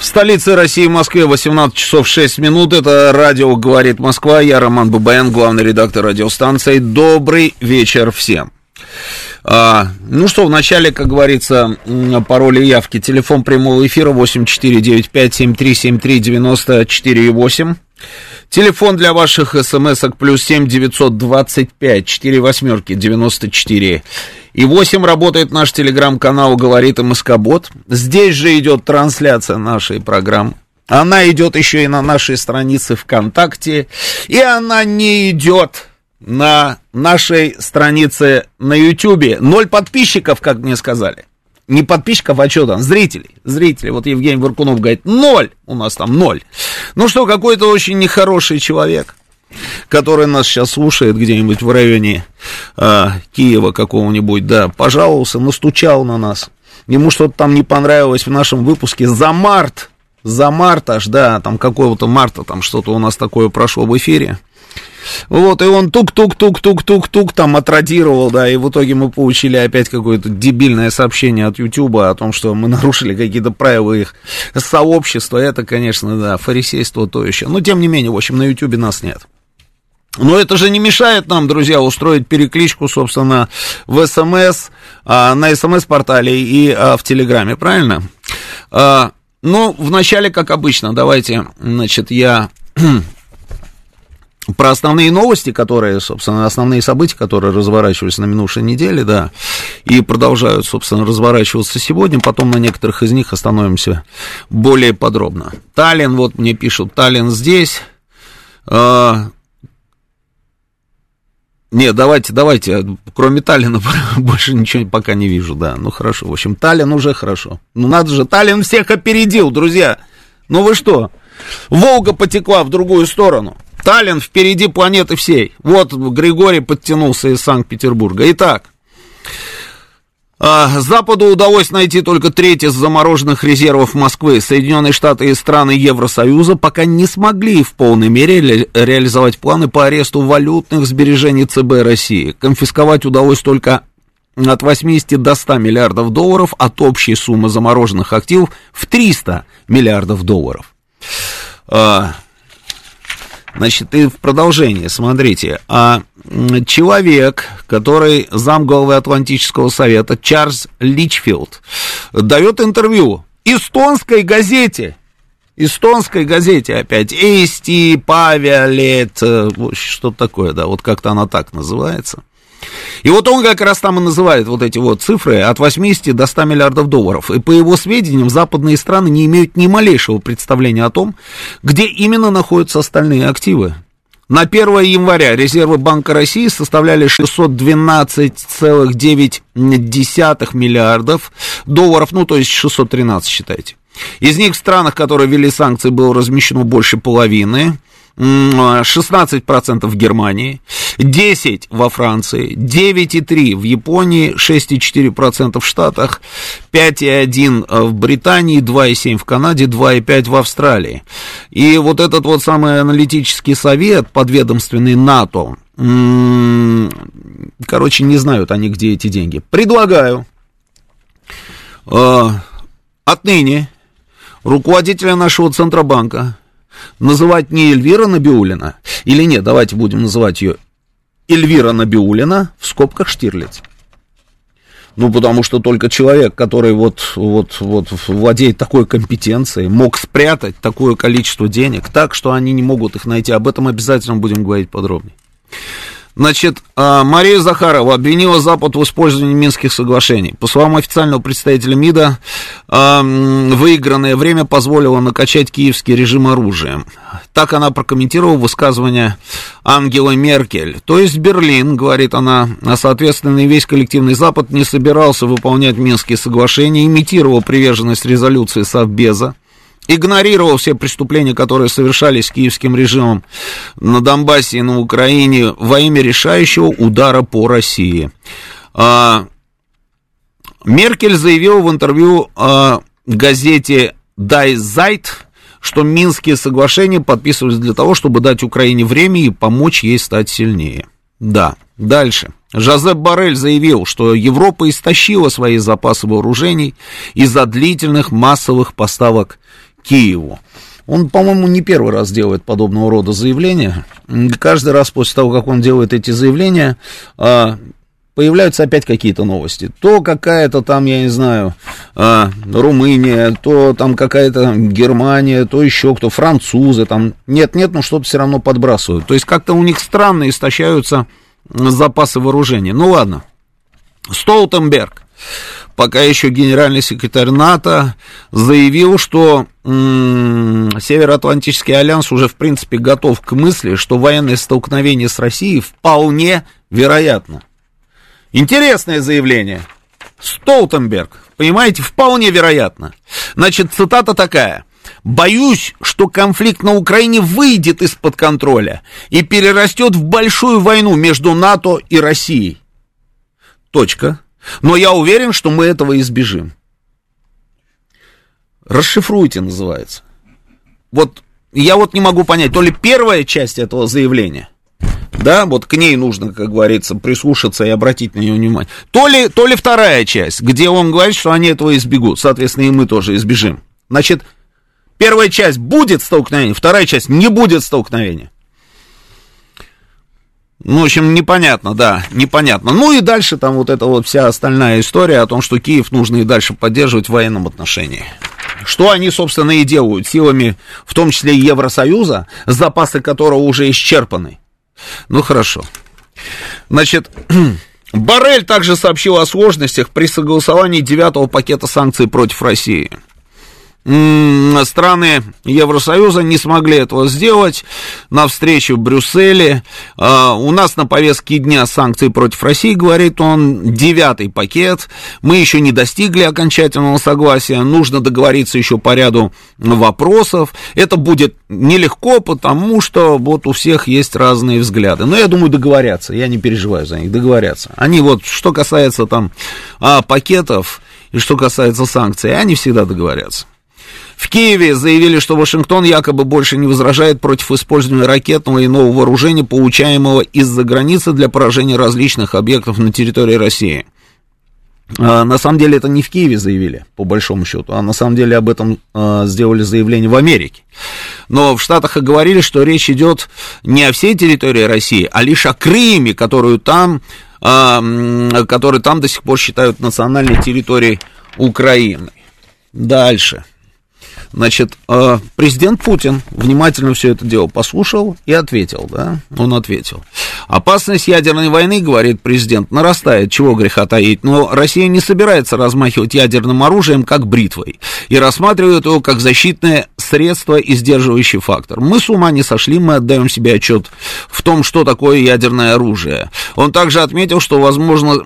В столице России, Москве, 18 часов 6 минут. Это радио «Говорит Москва». Я Роман Бабаян, главный редактор радиостанции. Добрый вечер всем. А, ну что, вначале, как говорится, пароли явки. Телефон прямого эфира 8495-7373-94,8. Телефон для ваших смс-ок плюс 7 925 4 восьмерки 94 и 8 работает наш телеграм-канал «Говорит МСК-бот». Здесь же идет трансляция нашей программы. Она идет еще и на нашей странице ВКонтакте. И она не идет на нашей странице на Ютубе. Ноль подписчиков, как мне сказали. Не подписчиков, а что там, зрителей. Зрителей. Вот Евгений Варкунов говорит, ноль. У нас там ноль. Ну что, какой-то очень нехороший человек который нас сейчас слушает где-нибудь в районе э, Киева какого-нибудь, да, пожаловался, настучал на нас. Ему что-то там не понравилось в нашем выпуске за март, за март аж, да, там какого-то марта, там что-то у нас такое прошло в эфире. Вот, и он тук-тук-тук-тук-тук-тук там отрадировал, да, и в итоге мы получили опять какое-то дебильное сообщение от Ютуба о том, что мы нарушили какие-то правила их сообщества. Это, конечно, да, фарисейство то еще. Но, тем не менее, в общем, на Ютубе нас нет. Но это же не мешает нам, друзья, устроить перекличку, собственно, в СМС, а, на СМС-портале и а, в Телеграме, правильно? А, ну, вначале, как обычно, давайте, значит, я про основные новости, которые, собственно, основные события, которые разворачивались на минувшей неделе, да, и продолжают, собственно, разворачиваться сегодня, потом на некоторых из них остановимся более подробно. Таллин, вот мне пишут, Таллин здесь, не, давайте, давайте, кроме Таллина больше ничего пока не вижу, да, ну хорошо, в общем, Таллин уже хорошо. Ну надо же, Таллин всех опередил, друзья. Ну вы что, Волга потекла в другую сторону. Таллин впереди планеты всей. Вот Григорий подтянулся из Санкт-Петербурга. Итак, а, Западу удалось найти только треть из замороженных резервов Москвы. Соединенные Штаты и страны Евросоюза пока не смогли в полной мере ре- реализовать планы по аресту валютных сбережений ЦБ России. Конфисковать удалось только от 80 до 100 миллиардов долларов от общей суммы замороженных активов в 300 миллиардов долларов. А, Значит, и в продолжение, смотрите, а человек, который замглавы Атлантического совета, Чарльз Личфилд, дает интервью эстонской газете, эстонской газете опять, Эсти, Павиалет, э, что-то такое, да, вот как-то она так называется. И вот он как раз там и называет вот эти вот цифры от 80 до 100 миллиардов долларов. И по его сведениям, западные страны не имеют ни малейшего представления о том, где именно находятся остальные активы. На 1 января резервы Банка России составляли 612,9 миллиардов долларов, ну то есть 613 считайте. Из них в странах, которые ввели санкции, было размещено больше половины. 16% в Германии, 10% во Франции, 9,3% в Японии, 6,4% в Штатах, 5,1% в Британии, 2,7% в Канаде, 2,5% в Австралии. И вот этот вот самый аналитический совет, подведомственный НАТО, короче, не знают они, где эти деньги. Предлагаю э, отныне руководителя нашего Центробанка называть не Эльвира Набиулина, или нет, давайте будем называть ее Эльвира Набиулина, в скобках Штирлиц. Ну, потому что только человек, который вот, вот, вот владеет такой компетенцией, мог спрятать такое количество денег так, что они не могут их найти. Об этом обязательно будем говорить подробнее. Значит, а, Мария Захарова обвинила Запад в использовании Минских соглашений. По словам официального представителя МИДа, выигранное время позволило накачать киевский режим оружием. Так она прокомментировала высказывание Ангелы Меркель. То есть Берлин, говорит она, а соответственно и весь коллективный Запад не собирался выполнять Минские соглашения, имитировал приверженность резолюции Совбеза, игнорировал все преступления, которые совершались киевским режимом на Донбассе и на Украине во имя решающего удара по России. А, Меркель заявила в интервью а, газете Die Zeit, что Минские соглашения подписывались для того, чтобы дать Украине время и помочь ей стать сильнее. Да, дальше. Жозеп Барель заявил, что Европа истощила свои запасы вооружений из-за длительных массовых поставок Киеву. Он, по-моему, не первый раз делает подобного рода заявления. Каждый раз после того, как он делает эти заявления, а, появляются опять какие-то новости. То какая-то там, я не знаю, а, Румыния, то там какая-то Германия, то еще кто, французы там. Нет-нет, но что-то все равно подбрасывают. То есть как-то у них странно истощаются запасы вооружения. Ну ладно. Столтенберг пока еще генеральный секретарь НАТО заявил, что Североатлантический альянс уже в принципе готов к мысли, что военное столкновение с Россией вполне вероятно. Интересное заявление. Столтенберг, понимаете, вполне вероятно. Значит, цитата такая. Боюсь, что конфликт на Украине выйдет из-под контроля и перерастет в большую войну между НАТО и Россией. Точка. Но я уверен, что мы этого избежим. Расшифруйте, называется. Вот я вот не могу понять, то ли первая часть этого заявления, да, вот к ней нужно, как говорится, прислушаться и обратить на нее внимание, то ли, то ли вторая часть, где он говорит, что они этого избегут, соответственно, и мы тоже избежим. Значит, первая часть будет столкновение, вторая часть не будет столкновения. Ну, в общем, непонятно, да, непонятно. Ну и дальше там вот эта вот вся остальная история о том, что Киев нужно и дальше поддерживать в военном отношении. Что они, собственно, и делают силами, в том числе Евросоюза, запасы которого уже исчерпаны. Ну, хорошо. Значит, Барель также сообщил о сложностях при согласовании девятого пакета санкций против России страны Евросоюза не смогли этого сделать на встрече в Брюсселе. А, у нас на повестке дня санкции против России, говорит он, девятый пакет. Мы еще не достигли окончательного согласия, нужно договориться еще по ряду вопросов. Это будет нелегко, потому что вот у всех есть разные взгляды. Но я думаю, договорятся, я не переживаю за них, договорятся. Они вот, что касается там а, пакетов и что касается санкций, они всегда договорятся. В Киеве заявили, что Вашингтон якобы больше не возражает против использования ракетного и иного вооружения, получаемого из-за границы для поражения различных объектов на территории России. А, на самом деле это не в Киеве заявили, по большому счету, а на самом деле об этом а, сделали заявление в Америке. Но в Штатах и говорили, что речь идет не о всей территории России, а лишь о Крыме, которую там, а, который там до сих пор считают национальной территорией Украины. Дальше. Значит, э, президент Путин внимательно все это дело послушал и ответил, да, он ответил. Опасность ядерной войны, говорит президент, нарастает, чего греха таить, но Россия не собирается размахивать ядерным оружием, как бритвой, и рассматривает его как защитное средство и сдерживающий фактор. Мы с ума не сошли, мы отдаем себе отчет в том, что такое ядерное оружие. Он также отметил, что, возможно,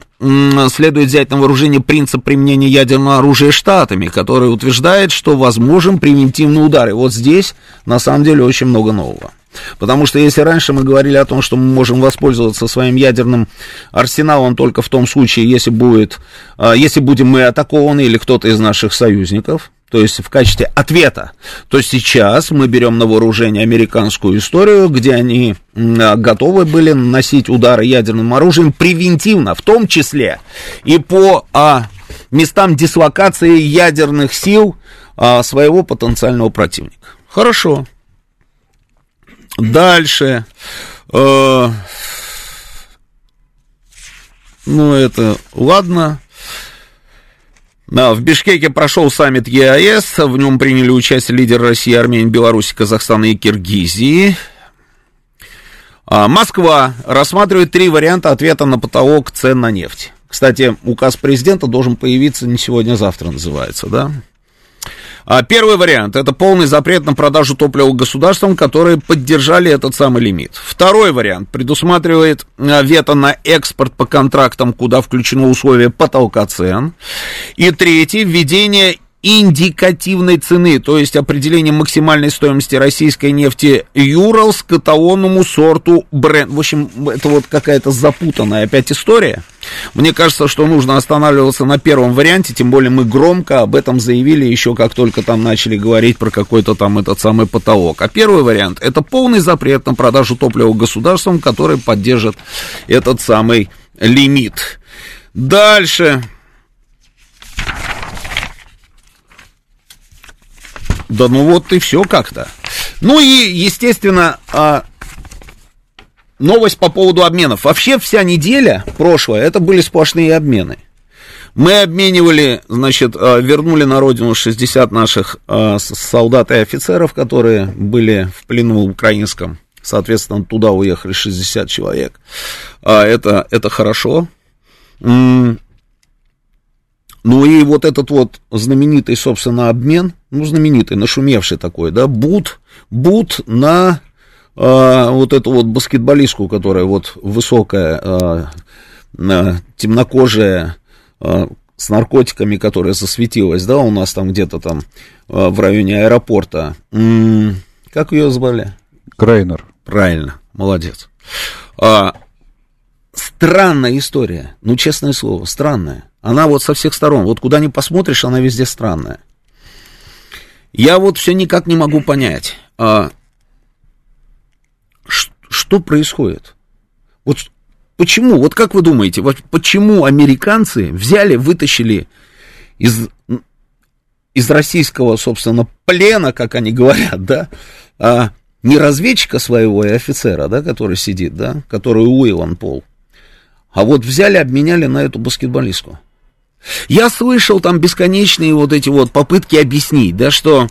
следует взять на вооружение принцип применения ядерного оружия штатами, который утверждает, что возможен превентивный удар. И вот здесь, на самом деле, очень много нового. Потому что если раньше мы говорили о том, что мы можем воспользоваться своим ядерным арсеналом только в том случае, если, будет, а, если будем мы атакованы или кто-то из наших союзников, то есть в качестве ответа, то сейчас мы берем на вооружение американскую историю, где они готовы были наносить удары ядерным оружием превентивно, в том числе и по а, местам дислокации ядерных сил а, своего потенциального противника. Хорошо. Дальше. Э, ну, это ладно. В Бишкеке прошел саммит ЕАЭС, в нем приняли участие лидеры России, Армении, Беларуси, Казахстана и Киргизии. А, Москва рассматривает три варианта ответа на потолок цен на нефть. Кстати, указ президента должен появиться не сегодня, а завтра называется, да? А первый вариант – это полный запрет на продажу топлива государствам, которые поддержали этот самый лимит. Второй вариант предусматривает а, вето на экспорт по контрактам, куда включено условие потолка цен. И третий – введение индикативной цены, то есть определение максимальной стоимости российской нефти Юралс к эталонному сорту бренд. В общем, это вот какая-то запутанная опять история. Мне кажется, что нужно останавливаться на первом варианте, тем более мы громко об этом заявили еще как только там начали говорить про какой-то там этот самый потолок. А первый вариант это полный запрет на продажу топлива государствам, который поддержит этот самый лимит. Дальше. Да ну вот и все как-то. Ну и, естественно, а, новость по поводу обменов. Вообще вся неделя прошлая, это были сплошные обмены. Мы обменивали, значит, а, вернули на родину 60 наших а, солдат и офицеров, которые были в плену украинском. Соответственно, туда уехали 60 человек. Это, это хорошо. Ну и вот этот вот знаменитый, собственно, обмен, ну, знаменитый, нашумевший такой, да, бут, бут на э, вот эту вот баскетболистку, которая вот высокая, э, темнокожая, э, с наркотиками, которая засветилась, да, у нас там где-то там э, в районе аэропорта. М-м, как ее звали? Крайнер. Правильно, молодец. А, странная история, ну, честное слово, странная. Она вот со всех сторон, вот куда ни посмотришь, она везде странная. Я вот все никак не могу понять, а, что происходит. Вот почему, вот как вы думаете, вот почему американцы взяли, вытащили из, из российского, собственно, плена, как они говорят, да, а, не разведчика своего и офицера, да, который сидит, да, который Уиллан Пол, а вот взяли, обменяли на эту баскетболистку. Я слышал там бесконечные вот эти вот попытки объяснить, да, что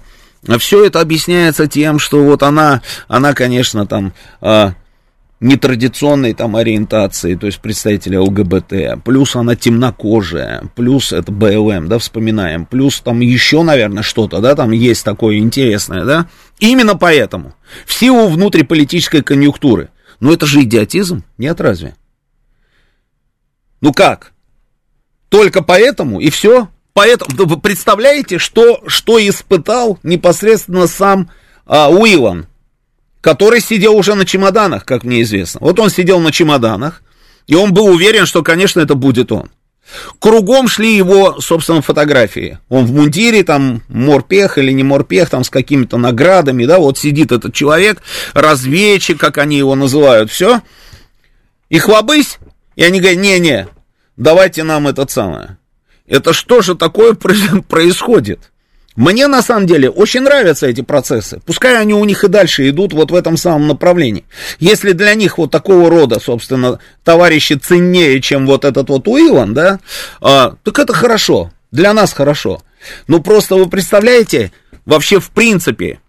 все это объясняется тем, что вот она, она, конечно, там а, нетрадиционной там ориентации, то есть представители ЛГБТ, плюс она темнокожая, плюс это БЛМ, да, вспоминаем, плюс там еще, наверное, что-то, да, там есть такое интересное, да, именно поэтому, в силу внутриполитической конъюнктуры, ну это же идиотизм, нет разве? Ну как? Только поэтому и все. Поэтому вы представляете, что, что испытал непосредственно сам а, Уилан, который сидел уже на чемоданах, как мне известно. Вот он сидел на чемоданах, и он был уверен, что, конечно, это будет он. Кругом шли его, собственно, фотографии. Он в мундире, там, морпех или не морпех, там, с какими-то наградами, да, вот сидит этот человек, разведчик, как они его называют, все. И хлобысь, и они говорят, не-не, давайте нам этот самое. Это что же такое происходит? Мне на самом деле очень нравятся эти процессы. Пускай они у них и дальше идут вот в этом самом направлении. Если для них вот такого рода, собственно, товарищи ценнее, чем вот этот вот Уилан, да, а, так это хорошо. Для нас хорошо. Но просто вы представляете, вообще в принципе,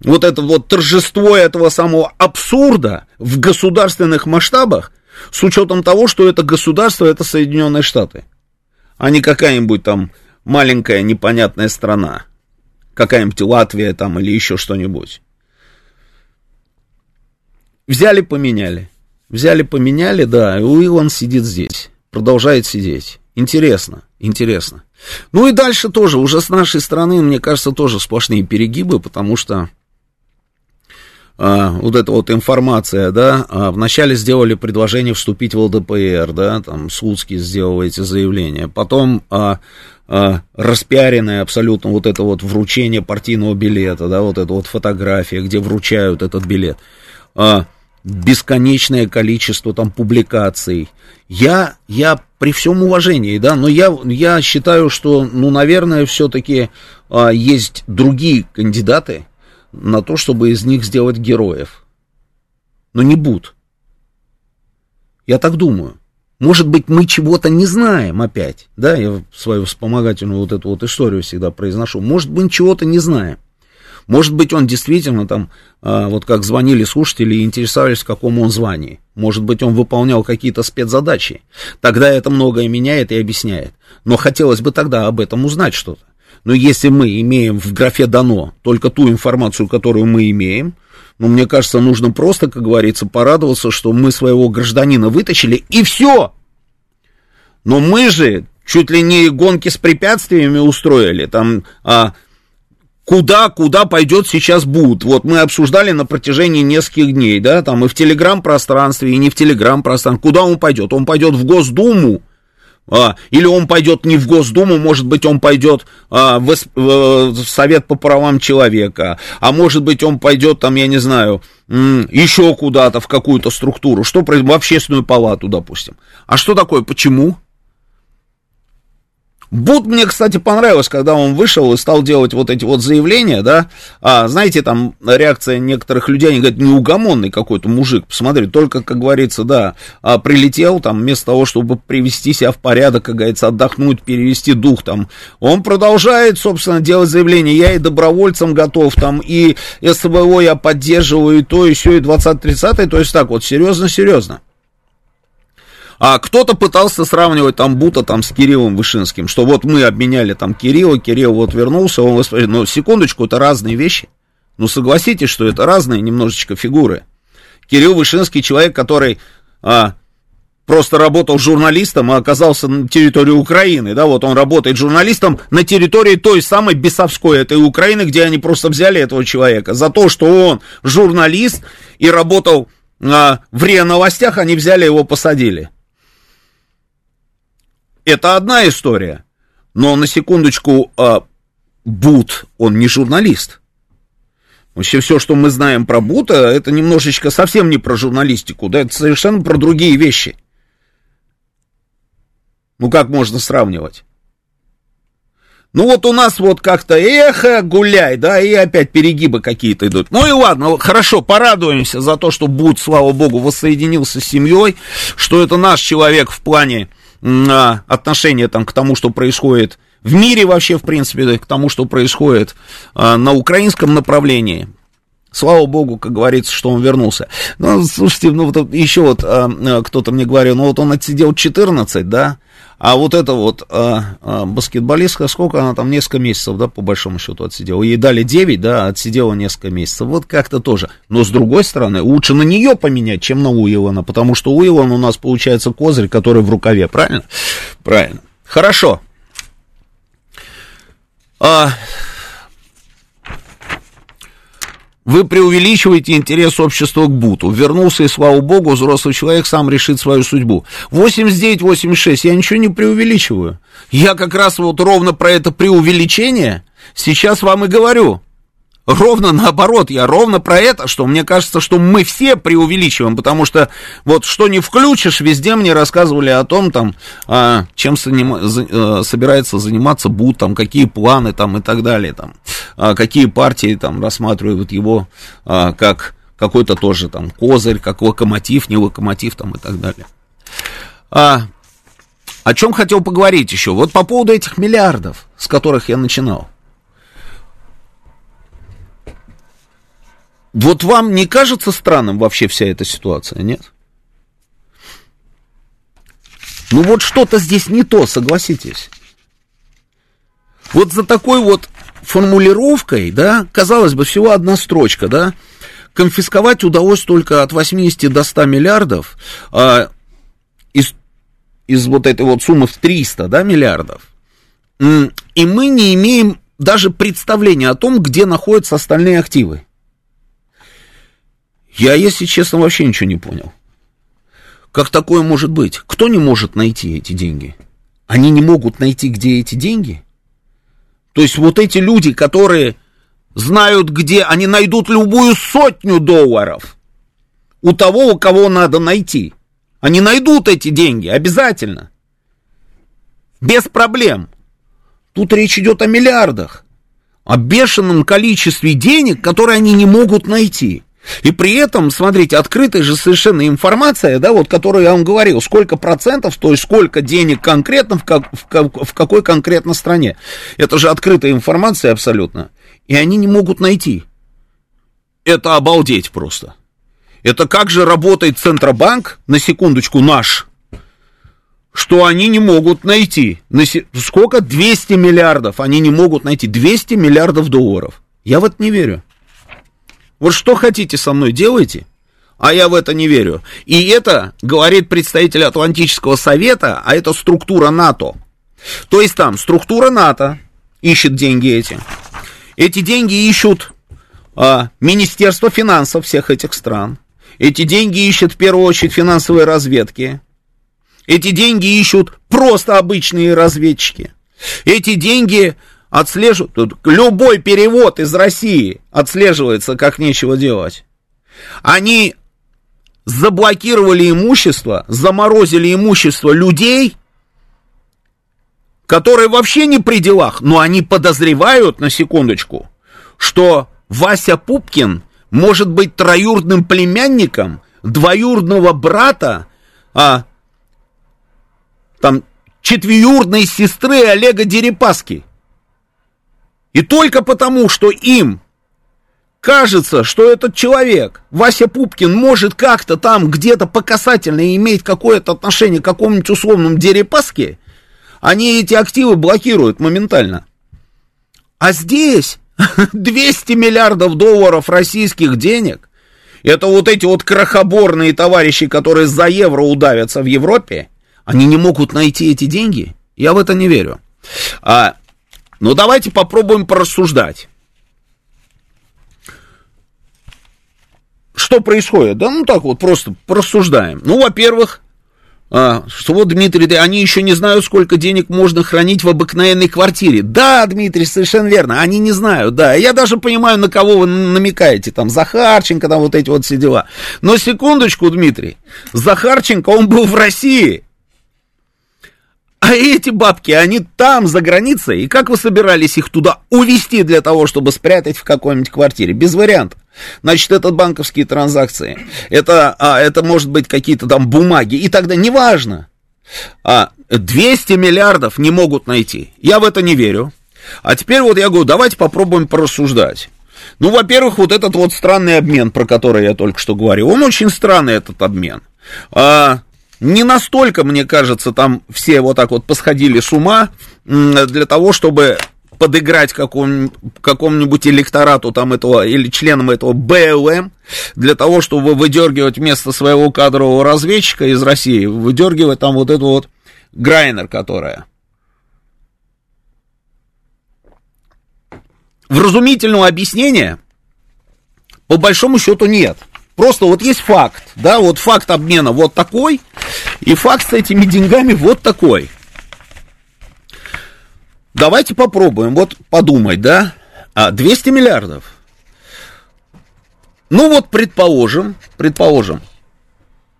вот это вот торжество этого самого абсурда в государственных масштабах, с учетом того, что это государство, это Соединенные Штаты, а не какая-нибудь там маленькая непонятная страна, какая-нибудь Латвия там или еще что-нибудь. Взяли, поменяли. Взяли, поменяли, да, и Уиллан сидит здесь, продолжает сидеть. Интересно, интересно. Ну и дальше тоже, уже с нашей стороны, мне кажется, тоже сплошные перегибы, потому что а, вот эта вот информация, да, а, вначале сделали предложение вступить в ЛДПР, да, там Слуцкий сделал эти заявления, потом а, а, распиаренное абсолютно вот это вот вручение партийного билета, да, вот эта вот фотография, где вручают этот билет, а, бесконечное количество там публикаций. Я, я при всем уважении, да, но я, я считаю, что, ну, наверное, все-таки а, есть другие кандидаты, на то, чтобы из них сделать героев. Но не будут. Я так думаю. Может быть, мы чего-то не знаем опять. Да, я свою вспомогательную вот эту вот историю всегда произношу. Может быть, чего-то не знаем. Может быть, он действительно там, а, вот как звонили слушатели и интересовались, в каком он звании. Может быть, он выполнял какие-то спецзадачи. Тогда это многое меняет и объясняет. Но хотелось бы тогда об этом узнать что-то. Но если мы имеем в графе «дано» только ту информацию, которую мы имеем, ну, мне кажется, нужно просто, как говорится, порадоваться, что мы своего гражданина вытащили, и все. Но мы же чуть ли не гонки с препятствиями устроили, там... А, куда, куда пойдет сейчас Буд. Вот мы обсуждали на протяжении нескольких дней, да, там и в телеграм-пространстве, и не в телеграм-пространстве. Куда он пойдет? Он пойдет в Госдуму, а, или он пойдет не в Госдуму, может быть, он пойдет а, в, Совет по правам человека, а может быть, он пойдет там, я не знаю, еще куда-то, в какую-то структуру, что в общественную палату, допустим. А что такое, почему? Буд мне, кстати, понравилось, когда он вышел и стал делать вот эти вот заявления, да, а, знаете, там реакция некоторых людей, они говорят, неугомонный какой-то мужик, посмотри, только, как говорится, да, а, прилетел там, вместо того, чтобы привести себя в порядок, как говорится, отдохнуть, перевести дух там, он продолжает, собственно, делать заявления, я и добровольцем готов, там, и СВО я поддерживаю, и то, и все, и 20-30, то есть так вот, серьезно-серьезно. А кто-то пытался сравнивать там Бута там с Кириллом Вышинским, что вот мы обменяли там Кирилла, Кирилл вот вернулся, он воспри... но секундочку, это разные вещи. Ну согласитесь, что это разные немножечко фигуры. Кирилл Вышинский человек, который а, просто работал журналистом, а оказался на территории Украины, да, вот он работает журналистом на территории той самой бесовской этой Украины, где они просто взяли этого человека за то, что он журналист и работал а, в РИА Новостях, они взяли его, посадили. Это одна история. Но на секундочку, а, Бут, он не журналист. Вообще все, что мы знаем про Бута, это немножечко совсем не про журналистику, да, это совершенно про другие вещи. Ну как можно сравнивать? Ну вот у нас вот как-то эхо, гуляй, да, и опять перегибы какие-то идут. Ну и ладно, хорошо, порадуемся за то, что Бут, слава богу, воссоединился с семьей, что это наш человек в плане отношение там, к тому, что происходит в мире вообще, в принципе, к тому, что происходит а, на украинском направлении. Слава богу, как говорится, что он вернулся. Ну, слушайте, ну вот еще вот а, а, кто-то мне говорил, ну вот он отсидел 14, да, а вот это вот а, а, баскетболистка, сколько она там, несколько месяцев, да, по большому счету отсидела. Ей дали 9, да, отсидела несколько месяцев. Вот как-то тоже. Но с другой стороны, лучше на нее поменять, чем на Уиллана, потому что Уиллан у нас получается козырь, который в рукаве, правильно? Правильно. Хорошо. А, вы преувеличиваете интерес общества к буту. Вернулся, и слава богу, взрослый человек сам решит свою судьбу. 89-86, я ничего не преувеличиваю. Я как раз вот ровно про это преувеличение сейчас вам и говорю. Ровно наоборот, я ровно про это, что мне кажется, что мы все преувеличиваем, потому что вот что не включишь, везде мне рассказывали о том, там, а, чем заним, за, а, собирается заниматься Бут, там, какие планы там и так далее, там, какие партии там рассматривают его а, как какой-то тоже там козырь, как локомотив, не локомотив там и так далее. А, о чем хотел поговорить еще? Вот по поводу этих миллиардов, с которых я начинал. Вот вам не кажется странным вообще вся эта ситуация, нет? Ну вот что-то здесь не то, согласитесь. Вот за такой вот формулировкой, да, казалось бы, всего одна строчка, да, конфисковать удалось только от 80 до 100 миллиардов а, из, из вот этой вот суммы в 300, да, миллиардов. И мы не имеем даже представления о том, где находятся остальные активы. Я, если честно, вообще ничего не понял. Как такое может быть? Кто не может найти эти деньги? Они не могут найти, где эти деньги? То есть вот эти люди, которые знают, где, они найдут любую сотню долларов у того, у кого надо найти. Они найдут эти деньги обязательно. Без проблем. Тут речь идет о миллиардах. О бешеном количестве денег, которые они не могут найти. И при этом, смотрите, открытая же совершенно информация, да, вот, которую я вам говорил, сколько процентов, то есть сколько денег конкретно в, как, в, в какой конкретно стране. Это же открытая информация абсолютно. И они не могут найти. Это обалдеть просто. Это как же работает Центробанк, на секундочку, наш, что они не могут найти. Сколько? 200 миллиардов они не могут найти. 200 миллиардов долларов. Я в это не верю. Вот что хотите со мной, делайте. А я в это не верю. И это говорит представитель Атлантического совета, а это структура НАТО. То есть там структура НАТО ищет деньги эти. Эти деньги ищут а, Министерство финансов всех этих стран. Эти деньги ищут в первую очередь финансовые разведки. Эти деньги ищут просто обычные разведчики. Эти деньги отслеживают. Любой перевод из России отслеживается, как нечего делать. Они заблокировали имущество, заморозили имущество людей, которые вообще не при делах, но они подозревают, на секундочку, что Вася Пупкин может быть троюродным племянником двоюродного брата а, там, четвеюродной сестры Олега Дерипаски. И только потому, что им кажется, что этот человек, Вася Пупкин, может как-то там где-то по касательной иметь какое-то отношение к какому-нибудь условному Дерипаске, они эти активы блокируют моментально. А здесь 200 миллиардов долларов российских денег, это вот эти вот крохоборные товарищи, которые за евро удавятся в Европе, они не могут найти эти деньги? Я в это не верю. А, ну, давайте попробуем порассуждать. Что происходит? Да, ну так вот, просто порассуждаем. Ну, во-первых, а, что вот, Дмитрий, они еще не знают, сколько денег можно хранить в обыкновенной квартире. Да, Дмитрий, совершенно верно, они не знают, да. Я даже понимаю, на кого вы намекаете, там, Захарченко, там, вот эти вот все дела. Но секундочку, Дмитрий, Захарченко, он был в России. А эти бабки, они там, за границей, и как вы собирались их туда увезти для того, чтобы спрятать в какой-нибудь квартире? Без вариантов. Значит, это банковские транзакции, это, а, это может быть какие-то там бумаги, и тогда неважно. А 200 миллиардов не могут найти. Я в это не верю. А теперь вот я говорю, давайте попробуем порассуждать. Ну, во-первых, вот этот вот странный обмен, про который я только что говорил, он очень странный, этот обмен. А, не настолько, мне кажется, там все вот так вот посходили с ума для того, чтобы подыграть какому, какому-нибудь электорату там этого, или членам этого БЛМ, для того, чтобы выдергивать вместо своего кадрового разведчика из России, выдергивать там вот эту вот Грайнер, которая. Вразумительного объяснения, по большому счету, нет. Просто вот есть факт, да, вот факт обмена вот такой, и факт с этими деньгами вот такой. Давайте попробуем вот подумать, да, а 200 миллиардов. Ну вот, предположим, предположим,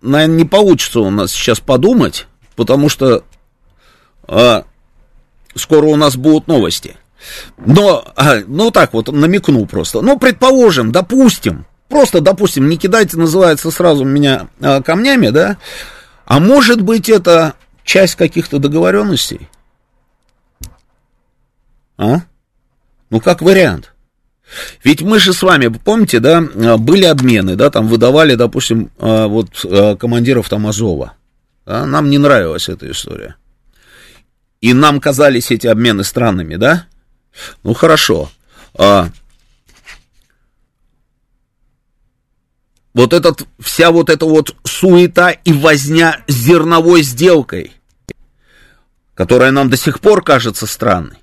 наверное, не получится у нас сейчас подумать, потому что а, скоро у нас будут новости. Но, а, ну так вот, намекну просто. Ну, предположим, допустим, Просто, допустим, не кидайте, называется, сразу меня а, камнями, да? А может быть, это часть каких-то договоренностей? А? Ну, как вариант. Ведь мы же с вами, помните, да, были обмены, да, там выдавали, допустим, а, вот а, командиров там Азова. Да? Нам не нравилась эта история. И нам казались эти обмены странными, да? Ну, хорошо. Вот этот, вся вот эта вот суета и возня с зерновой сделкой, которая нам до сих пор кажется странной.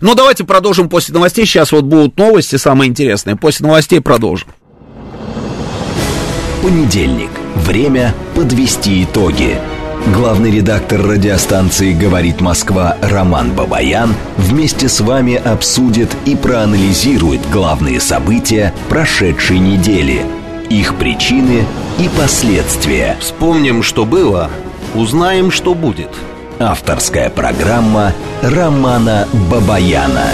Ну, давайте продолжим после новостей. Сейчас вот будут новости самые интересные. После новостей продолжим. Понедельник. Время подвести итоги. Главный редактор радиостанции «Говорит Москва» Роман Бабаян вместе с вами обсудит и проанализирует главные события прошедшей недели – их причины и последствия. Вспомним, что было, узнаем, что будет. Авторская программа Романа Бабаяна.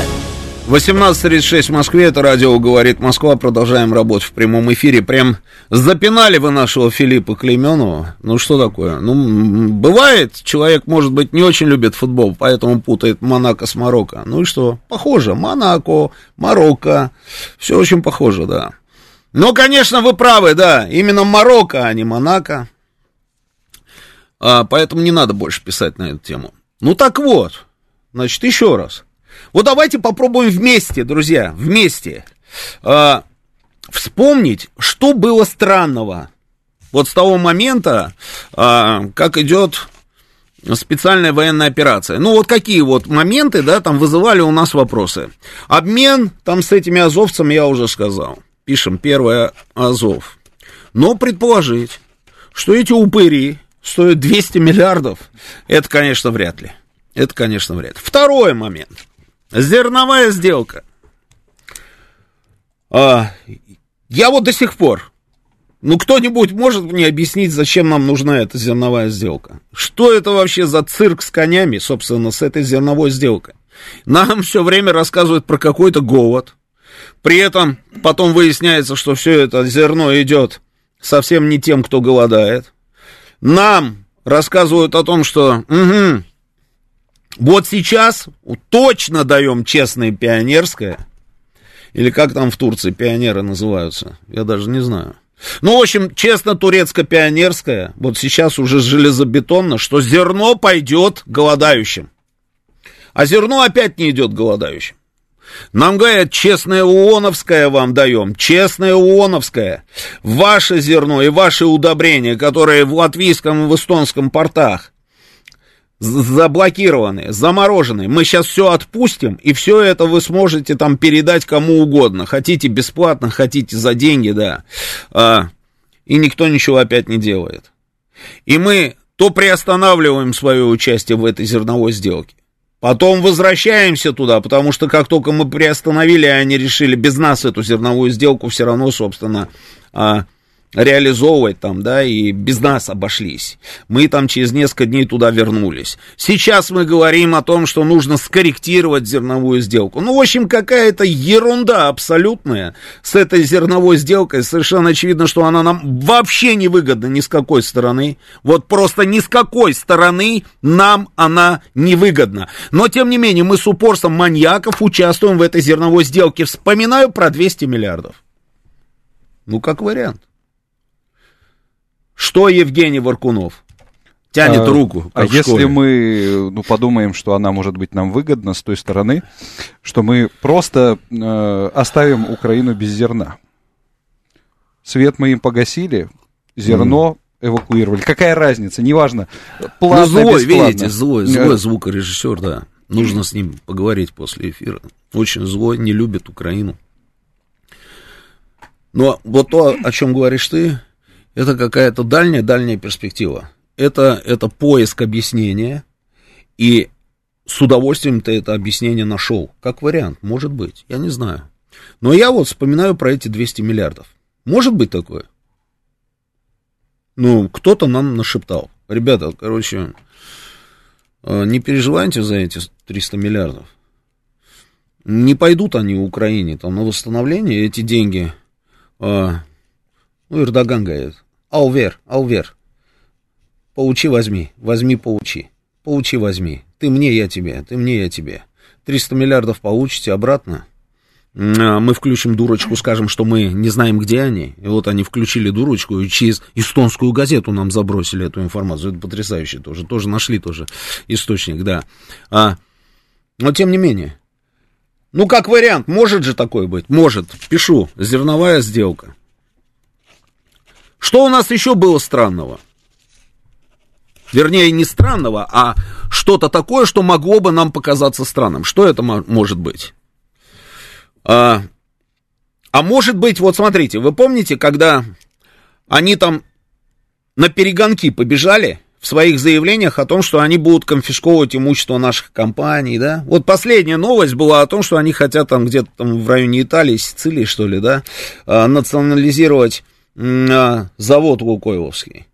18.36 в Москве, это радио «Говорит Москва», продолжаем работать в прямом эфире. Прям запинали вы нашего Филиппа Клейменова. Ну, что такое? Ну, бывает, человек, может быть, не очень любит футбол, поэтому путает Монако с Марокко. Ну и что? Похоже, Монако, Марокко, все очень похоже, да. Ну, конечно, вы правы, да. Именно Марокко, а не Монако. А, поэтому не надо больше писать на эту тему. Ну так вот, значит, еще раз. Вот давайте попробуем вместе, друзья, вместе а, вспомнить, что было странного. Вот с того момента, а, как идет специальная военная операция. Ну, вот какие вот моменты, да, там вызывали у нас вопросы. Обмен там с этими азовцами я уже сказал. Пишем, первое Азов. Но предположить, что эти упыри стоят 200 миллиардов, это, конечно, вряд ли. Это, конечно, вряд ли. Второй момент. Зерновая сделка. А, я вот до сих пор ну, кто-нибудь может мне объяснить, зачем нам нужна эта зерновая сделка? Что это вообще за цирк с конями, собственно, с этой зерновой сделкой? Нам все время рассказывают про какой-то голод. При этом потом выясняется, что все это зерно идет совсем не тем, кто голодает. Нам рассказывают о том, что угу, вот сейчас точно даем честное пионерское, или как там в Турции пионеры называются, я даже не знаю. Ну, в общем, честно, турецко-пионерская, вот сейчас уже железобетонно, что зерно пойдет голодающим. А зерно опять не идет голодающим. Нам говорят, честное ООНовское вам даем, честное ООНовское. Ваше зерно и ваши удобрения, которые в латвийском и в эстонском портах заблокированы, заморожены. Мы сейчас все отпустим, и все это вы сможете там передать кому угодно. Хотите бесплатно, хотите за деньги, да. А, и никто ничего опять не делает. И мы то приостанавливаем свое участие в этой зерновой сделке, потом возвращаемся туда, потому что как только мы приостановили, они решили без нас эту зерновую сделку все равно, собственно, а, реализовывать там, да, и без нас обошлись. Мы там через несколько дней туда вернулись. Сейчас мы говорим о том, что нужно скорректировать зерновую сделку. Ну, в общем, какая-то ерунда абсолютная с этой зерновой сделкой. Совершенно очевидно, что она нам вообще не выгодна ни с какой стороны. Вот просто ни с какой стороны нам она не выгодна. Но, тем не менее, мы с упорством маньяков участвуем в этой зерновой сделке. Вспоминаю про 200 миллиардов. Ну, как вариант. Что Евгений Варкунов? Тянет а, руку. А если мы ну, подумаем, что она может быть нам выгодна с той стороны, что мы просто э, оставим Украину без зерна. Свет мы им погасили, зерно mm. эвакуировали. Какая разница? Неважно. Платно, ну, злой, бесплатно. видите, злой, злой звукорежиссер, да. Нужно с ним поговорить после эфира. Очень злой, не любит Украину. Но вот то, о чем говоришь ты, это какая-то дальняя-дальняя перспектива. Это, это поиск объяснения, и с удовольствием ты это объяснение нашел. Как вариант, может быть, я не знаю. Но я вот вспоминаю про эти 200 миллиардов. Может быть такое? Ну, кто-то нам нашептал. Ребята, короче, э, не переживайте за эти 300 миллиардов. Не пойдут они в Украине там на восстановление, эти деньги э, ну, Эрдоган говорит, Алвер, Алвер, поучи, возьми, возьми, поучи, поучи, возьми, ты мне, я тебе, ты мне, я тебе. 300 миллиардов получите обратно, а, мы включим дурочку, скажем, что мы не знаем, где они. И вот они включили дурочку и через эстонскую газету нам забросили эту информацию. Это потрясающе тоже. Тоже нашли тоже источник, да. А, но тем не менее. Ну, как вариант, может же такое быть? Может. Пишу. Зерновая сделка. Что у нас еще было странного? Вернее, не странного, а что-то такое, что могло бы нам показаться странным. Что это может быть? А, а может быть, вот смотрите, вы помните, когда они там на перегонки побежали в своих заявлениях о том, что они будут конфисковывать имущество наших компаний, да? Вот последняя новость была о том, что они хотят там где-то там в районе Италии, Сицилии, что ли, да, а, национализировать завод Лукойловский.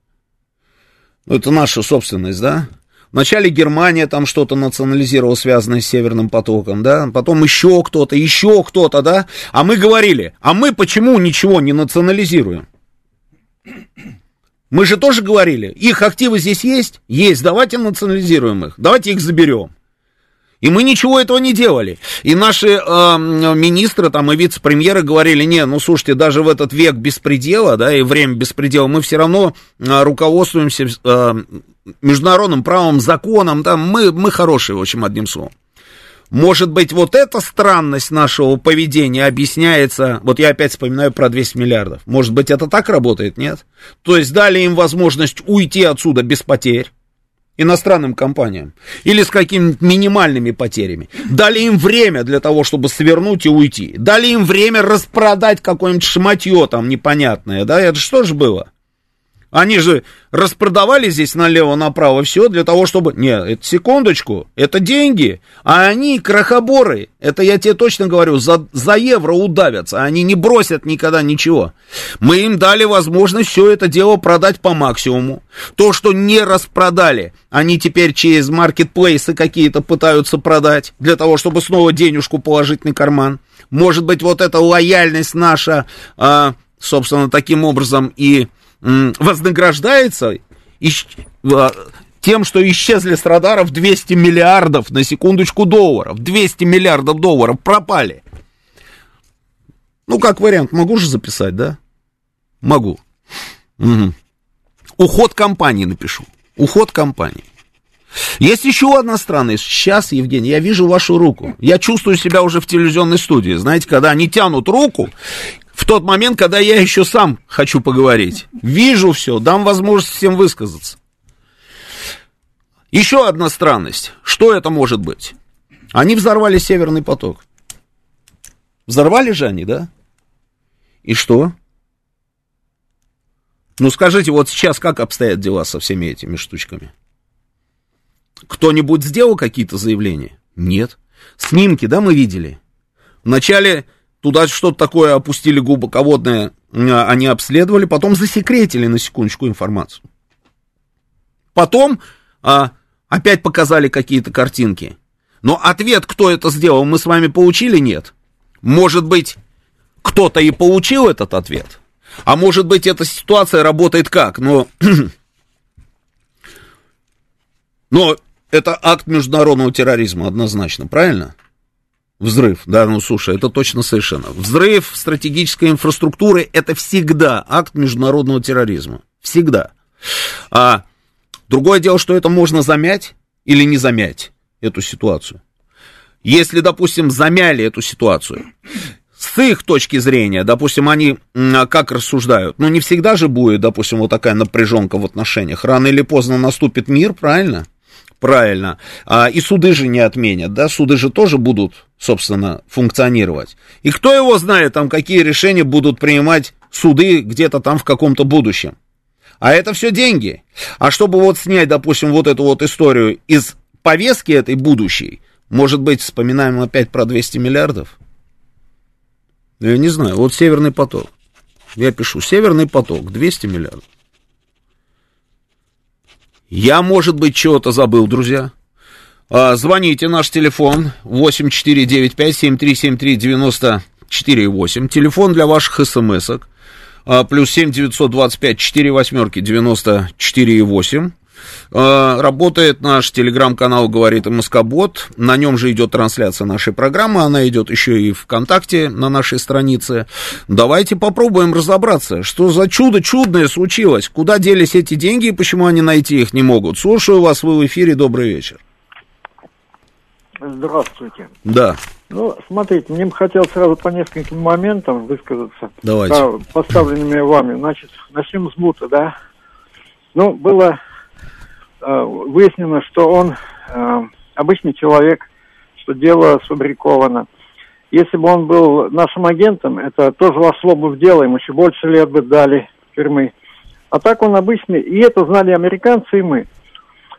Ну, это наша собственность, да? Вначале Германия там что-то национализировала, связанное с Северным потоком, да? Потом еще кто-то, еще кто-то, да? А мы говорили, а мы почему ничего не национализируем? Мы же тоже говорили, их активы здесь есть? Есть, давайте национализируем их, давайте их заберем. И мы ничего этого не делали. И наши э, министры там и вице-премьеры говорили, не, ну слушайте, даже в этот век беспредела, да, и время беспредела, мы все равно э, руководствуемся э, международным правом, законом, там, мы, мы хорошие, в общем, одним словом. Может быть, вот эта странность нашего поведения объясняется, вот я опять вспоминаю про 200 миллиардов, может быть, это так работает, нет? То есть дали им возможность уйти отсюда без потерь, иностранным компаниям или с какими-то минимальными потерями. Дали им время для того, чтобы свернуть и уйти. Дали им время распродать какое-нибудь шматье там непонятное, да, это что же было? Они же распродавали здесь налево-направо все для того, чтобы... Нет, это секундочку, это деньги, а они крохоборы. Это я тебе точно говорю, за, за евро удавятся, они не бросят никогда ничего. Мы им дали возможность все это дело продать по максимуму. То, что не распродали, они теперь через маркетплейсы какие-то пытаются продать, для того, чтобы снова денежку положить на карман. Может быть, вот эта лояльность наша, а, собственно, таким образом и вознаграждается а, тем, что исчезли с радаров 200 миллиардов, на секундочку, долларов. 200 миллиардов долларов пропали. Ну, как вариант, могу же записать, да? Могу. Угу. Уход компании напишу. Уход компании. Есть еще одна странность. Сейчас, Евгений, я вижу вашу руку. Я чувствую себя уже в телевизионной студии. Знаете, когда они тянут руку, в тот момент, когда я еще сам хочу поговорить. Вижу все, дам возможность всем высказаться. Еще одна странность. Что это может быть? Они взорвали Северный поток. Взорвали же они, да? И что? Ну скажите, вот сейчас как обстоят дела со всеми этими штучками? Кто-нибудь сделал какие-то заявления? Нет. Снимки, да, мы видели? Вначале Туда что-то такое опустили глубоководное, а, они обследовали, потом засекретили на секундочку информацию. Потом а, опять показали какие-то картинки. Но ответ, кто это сделал, мы с вами получили, нет. Может быть, кто-то и получил этот ответ. А может быть, эта ситуация работает как? Но, но это акт международного терроризма, однозначно, правильно? Взрыв, да, ну слушай, это точно совершенно. Взрыв стратегической инфраструктуры это всегда акт международного терроризма. Всегда. А другое дело, что это можно замять или не замять эту ситуацию. Если, допустим, замяли эту ситуацию, с их точки зрения, допустим, они как рассуждают, ну не всегда же будет, допустим, вот такая напряженка в отношениях. Рано или поздно наступит мир, правильно? Правильно. А, и суды же не отменят, да, суды же тоже будут, собственно, функционировать. И кто его знает, там, какие решения будут принимать суды где-то там в каком-то будущем. А это все деньги. А чтобы вот снять, допустим, вот эту вот историю из повестки этой будущей, может быть, вспоминаем опять про 200 миллиардов? Я не знаю, вот Северный поток. Я пишу, Северный поток, 200 миллиардов. Я, может быть, чего-то забыл, друзья. А, звоните, наш телефон 8495-7373-94-8. Телефон для ваших смс-ок. А, плюс 7 925 4 восьмерки 94 8. Э, работает наш телеграм-канал «Говорит МСК-бот». На нем же идет трансляция нашей программы. Она идет еще и ВКонтакте на нашей странице. Давайте попробуем разобраться, что за чудо чудное случилось. Куда делись эти деньги и почему они найти их не могут. Слушаю вас, вы в эфире. Добрый вечер. Здравствуйте. Да. Ну, смотрите, мне бы хотелось сразу по нескольким моментам высказаться. Давайте. Поставленными вами. Значит, начнем с Бута, да. Ну, было выяснено, что он э, обычный человек, что дело сфабриковано. Если бы он был нашим агентом, это тоже вошло бы в дело, ему еще больше лет бы дали тюрьмы. А так он обычный, и это знали американцы и мы.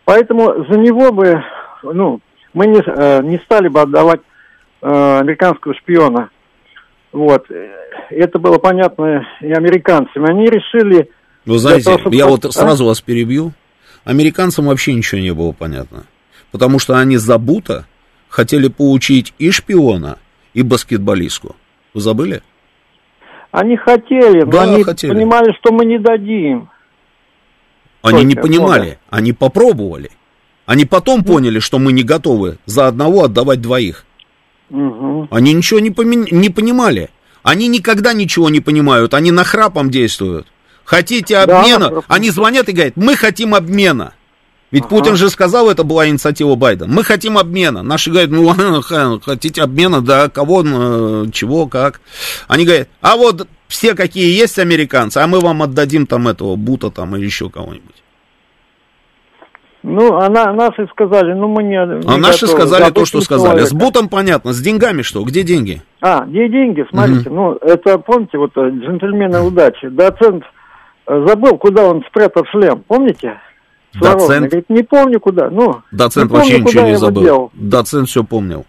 Поэтому за него бы, ну, мы не, э, не стали бы отдавать э, американского шпиона. Вот. Это было понятно и американцам. Они решили... Вы знаете, того, чтобы... я вот сразу а? вас перебью. Американцам вообще ничего не было понятно. Потому что они за Бута хотели получить и шпиона, и баскетболистку. Вы забыли? Они хотели, но да, они хотели. понимали, что мы не дадим. Они Только, не понимали, много. они попробовали. Они потом поняли, что мы не готовы за одного отдавать двоих. Мгм. Они ничего не, поми- не понимали. Они никогда ничего не понимают, они нахрапом действуют. Хотите Да, обмена? нахрапом. они звонят и говорят, мы хотим обмена. Ведь Ага. Путин же сказал, это была инициатива Байдена. Мы хотим обмена. Наши говорят, ну ха, хотите обмена, да, кого, э, чего, как. Они говорят, а вот все какие есть американцы, а мы вам отдадим там этого Бута там или еще кого-нибудь. Ну, а на- наши сказали, ну мы не... А не наши готовы. сказали Да, то, что сказали. С человека. Бутом понятно, с деньгами что? Где деньги? А, где деньги, смотрите, ну, это, помните, вот э, джентльмены удачи. Доцент забыл, куда он спрятал шлем, помните? Доцент? Говорит, не помню куда, ну, Доцент не помню, вообще ничего не забыл. делал. Доцент все помнил.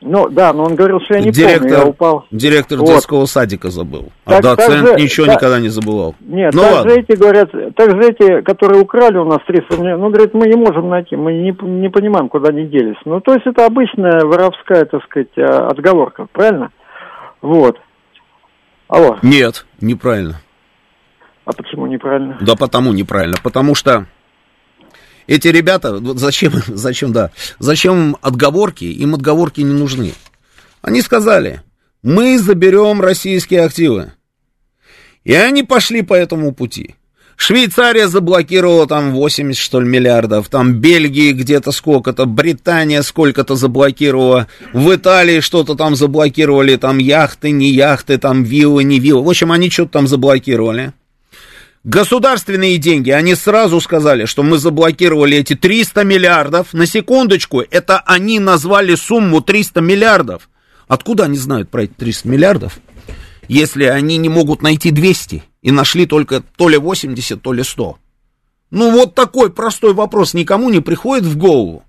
Ну, да, но он говорил, что я не помню, я директор, упал. директор Вот. детского садика забыл. А Так- так доцент же- ничего да. никогда не забывал. Нет, ну так ладно. же эти говорят, так же эти, которые украли у нас 300 миллионов, ну, говорит, мы не можем найти, мы не, не понимаем, куда они делись. Ну, то есть это обычная воровская, так сказать, э, отговорка, правильно? Вот. Алло, Нет, неправильно. А почему неправильно? Да потому неправильно. Потому что эти ребята, вот зачем, зачем, да, зачем отговорки? Им отговорки не нужны. Они сказали, мы заберем российские активы. И они пошли по этому пути. Швейцария заблокировала там 80, что ли, миллиардов, там Бельгии где-то сколько-то, Британия сколько-то заблокировала, в Италии что-то там заблокировали, там яхты, не яхты, там виллы, не виллы. В общем, они что-то там заблокировали. Государственные деньги, они сразу сказали, что мы заблокировали эти 300 миллиардов. На секундочку, это они назвали сумму 300 миллиардов. Откуда они знают про эти 300 миллиардов, если они не могут найти 200 и нашли только то ли 80, то ли 100? Ну вот такой простой вопрос никому не приходит в голову.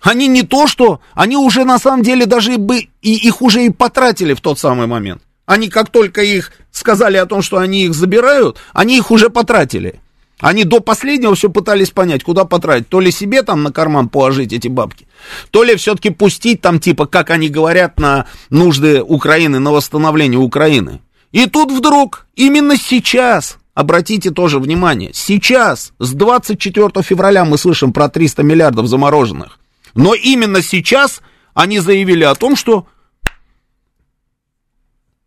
Они не то что, они уже на самом деле даже бы и их уже и потратили в тот самый момент. Они как только их сказали о том, что они их забирают, они их уже потратили. Они до последнего все пытались понять, куда потратить. То ли себе там на карман положить эти бабки, то ли все-таки пустить там, типа, как они говорят, на нужды Украины, на восстановление Украины. И тут вдруг, именно сейчас, обратите тоже внимание, сейчас, с 24 февраля мы слышим про 300 миллиардов замороженных. Но именно сейчас они заявили о том, что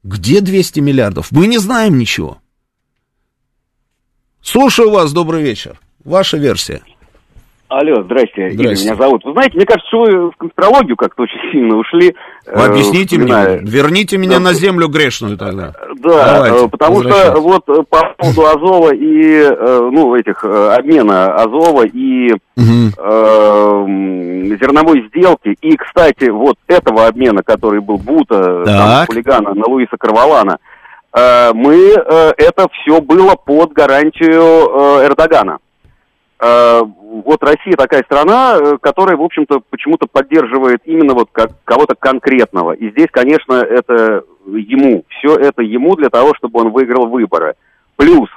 где 200 миллиардов? Мы не знаем ничего. Слушаю вас, добрый вечер. Ваша версия. Алло, здрасте, Игорь Здрасте. меня зовут. Вы знаете, мне кажется, что вы в конспирологию как-то очень сильно ушли. э, Объясните мне, вспоминая- верните меня Да. на землю грешную тогда. Да, Давайте, э, потому что вот э, по поводу Азова и, э, ну, этих, э, обмена Азова и э, зерновой сделки. И, кстати, вот этого обмена, который был Бута, там, хулигана на Луиса Карвалана, э, мы, э, это все было под гарантию э, Эрдогана. Вот Россия такая страна, э, которая, в общем-то, почему-то поддерживает именно вот как кого-то конкретного. И здесь, конечно, это ему. Все это ему для того, чтобы он выиграл выборы. Плюс,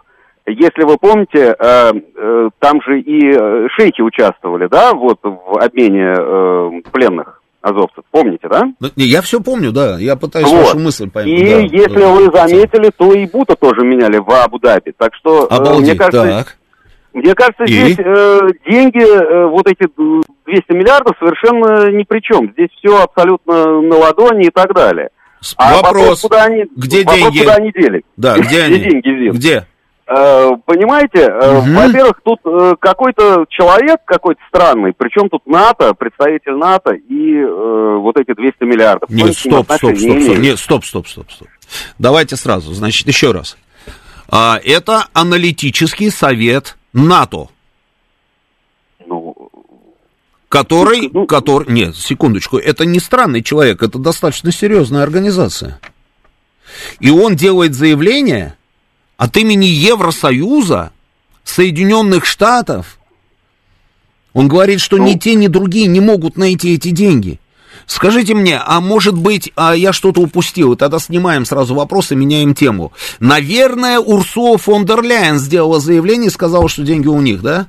если вы помните, э, э, там же и э, шейхи участвовали, да, вот в обмене э, пленных азовцев. Помните, да? Ну, не, Я все помню, да. Я пытаюсь Вот. вашу мысль поймать. И да, если да. вы заметили, то и Бута тоже меняли в Абу-Даби. Так что, э, Обалдеть, мне кажется, так. Мне кажется, И? здесь э, деньги, э, вот эти э, 200 миллиардов совершенно ни при чем. Здесь все абсолютно на ладони и так далее. А Вопрос. куда они, Где вопрос, деньги? куда они дели? Да, где они? деньги, Зин? Где? Э, понимаете, э, Мгм. во-первых, тут э, какой-то человек какой-то странный, причем тут НАТО, представитель НАТО и э, вот эти 200 миллиардов. Нет, стоп, стоп, стоп, не стоп. Нет, стоп, стоп, стоп, стоп. Давайте сразу. Значит, еще раз. А, это аналитический совет НАТО, Ну, который, Ну, который, нет, секундочку, это не странный человек, это достаточно серьезная организация. И он делает заявление от имени Евросоюза, Соединенных Штатов. Он говорит, что ни Ну. те, ни другие не могут найти эти деньги. Скажите мне, а может быть, а я что-то упустил? И тогда снимаем сразу вопрос и меняем тему. Наверное, Урсула фон дер Ляйен сделала заявление и сказала, что деньги у них, да?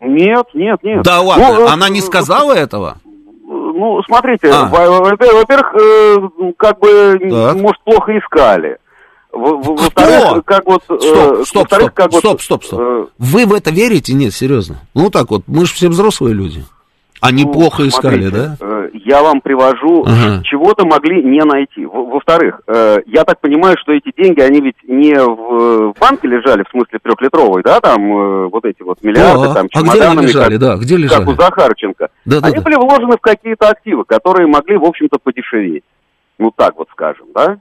нет, нет, нет. Да ладно, Ну, э, она не сказала этого? Ну, смотрите, А. во- во- во-первых, э, как бы, Так. может, плохо искали. Кто? Во-вторых, как вот... э, Стоп, стоп, во-вторых, стоп, как вот, стоп, стоп, стоп. э, Вы в это верите? Нет, серьезно. Ну так вот, мы же все взрослые люди. Они Ну, плохо искали, смотрите, да? э, Я вам привожу, Ага. чего-то могли не найти. Во- Во-вторых, э, я так понимаю, что эти деньги, они ведь не в, в банке лежали, в смысле трехлитровой, да, там э, вот эти вот миллиарды, Да. там А где они чемоданами, лежали, как, да, где как лежали? у Захарченко. Да, да, они да. были вложены в какие-то активы, которые могли, в общем-то, подешеветь. Ну, так вот скажем, да?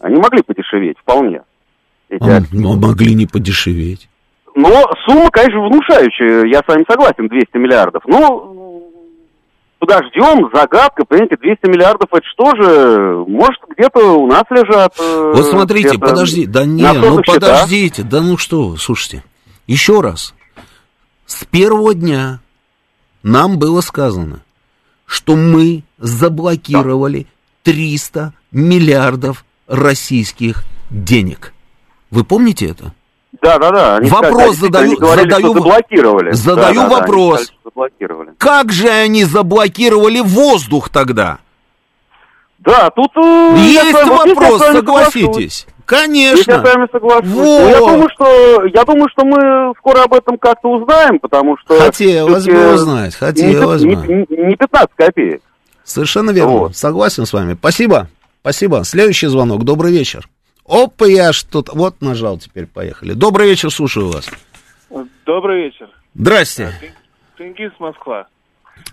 Они могли подешеветь вполне. Эти А, активы. могли не подешеветь. Но сумма, конечно, внушающая, я с вами согласен, 200 миллиардов. Ну, подождем, загадка, понимаете, 200 миллиардов, это что же, может, где-то у нас лежат... э, Вот смотрите, подожди, да не, ну подождите, да ну что, слушайте, еще раз. С первого дня нам было сказано, что мы заблокировали 300 миллиардов российских денег. Вы помните это? Да, да, да. Они Вопрос сказали, задаю- они говорили, задаю- что заблокировали. задаю Да, да, да, вопрос. сказали, что заблокировали. Как же они заблокировали воздух тогда? Да, тут... э, Есть вами- вот вопрос, вами согласитесь. Конечно. я с вами соглашусь. Вот. Ну, Я думаю, что я думаю, что мы скоро об этом как-то узнаем, потому что Хотелось бы узнать, хотелось не, бы. не- не 15 копеек. Совершенно верно. Вот. Согласен с вами. Спасибо. Спасибо. Следующий звонок. Добрый вечер. Опа, я что-то... Вот нажал теперь, поехали. Добрый вечер, слушаю вас. Добрый вечер. Здрасте. Тенгиз, Москва.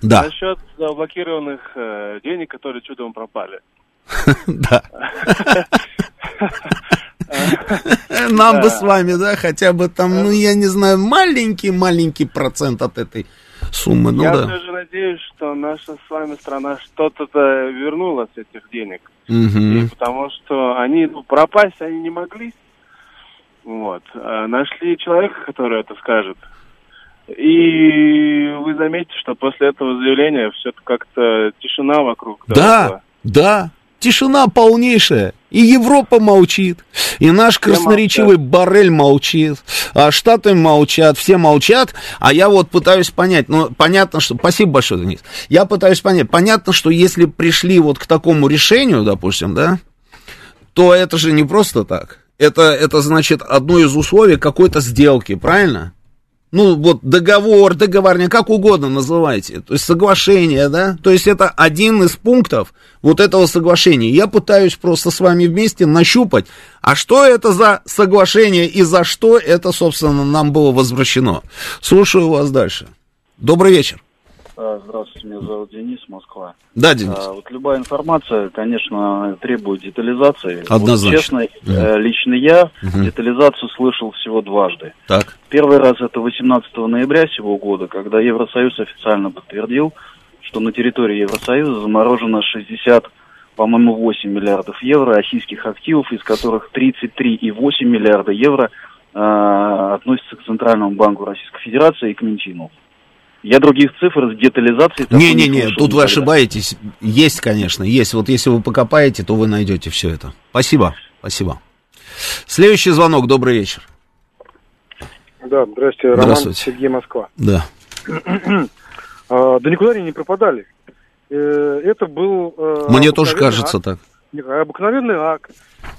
Да, Насчет заблокированных э, денег, которые чудом пропали. да. Нам бы с вами, да, хотя бы там, ну, я не знаю, маленький-маленький процент от этой суммы. Ну Я да. все же надеюсь, что наша с вами страна что-то вернула с этих денег. И Мгм. потому что они ну, пропасть они не могли. Вот. А нашли человека, который это скажет. И вы заметите, что после этого заявления все как-то тишина вокруг. Да, да, тишина полнейшая. И Европа молчит, и наш красноречивый Барель молчит, а Штаты молчат, все молчат, а я вот пытаюсь понять, ну, понятно, что... Спасибо большое, Денис. Я пытаюсь понять, понятно, что если пришли вот к такому решению, допустим, да, то это же не просто так. Это, это значит одно из условий какой-то сделки, правильно? Ну, вот договор, договорня, как угодно называйте. То есть соглашение, да? То есть это один из пунктов вот этого соглашения. Я пытаюсь просто с вами вместе нащупать, а что это за соглашение и за что это, собственно, нам было возвращено. Слушаю вас дальше. Добрый вечер. А, Здравствуйте, меня зовут Денис, Москва. Да, Денис. А, Вот любая информация, конечно, требует детализации. Однозначно. Вот, честно, э, лично я детализацию слышал всего дважды. Так. Первый раз это 18 ноября сего года, когда Евросоюз официально подтвердил, что на территории Евросоюза заморожено 60, по-моему, 8 миллиардов евро российских активов, из которых 33,8 миллиарда евро а, относятся к Центральному банку Российской Федерации и к Минфину. Я других цифр с детализацией Не-не-не, тут вы ошибаетесь. Есть, конечно, есть. Вот если вы покопаете, то вы найдете все это. Спасибо, спасибо. Следующий звонок, добрый вечер. Да, здрасте, Роман, Здравствуйте. Сергей Москва. Да. А, да никуда они не пропадали. Э, Это был... э, Мне тоже кажется акт, так. Обыкновенный акт,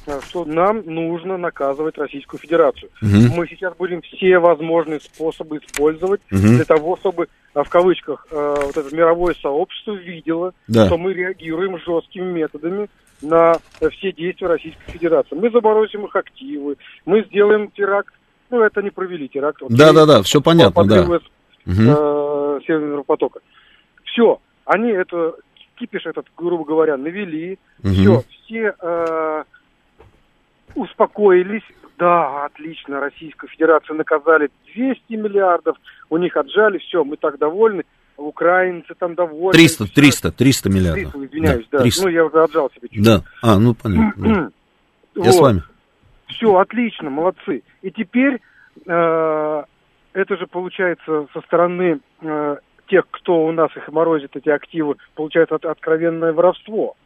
э, что нам нужно наказывать Российскую Федерацию. Мгм. Мы сейчас будем все возможные способы использовать Мгм. для того, чтобы, э, в кавычках, э, вот это мировое сообщество видело, Да. что мы реагируем жесткими методами на все действия Российской Федерации. Мы заморозим их активы, мы сделаем теракт. Ну, это не провели теракт. Да-да-да, всё понятно, да. Подрыв Мгм. э, Северного потока. Все, они это кипиш этот, грубо говоря, навели. Мгм. Все, все э, успокоились. Да, отлично, Российскую Федерацию наказали 200 миллиардов, у них отжали, все, мы так довольны. Украинцы там довольны. 300, всё. 300, 300 миллиардов. 300, извиняюсь, да. 300. Ну, я уже отжал себе чуть-чуть. Да. А, ну понятно. да. Я с вами. Все, отлично, молодцы. И теперь э, это же получается со стороны э, тех, кто у нас их морозит, эти активы, получается от- откровенное воровство.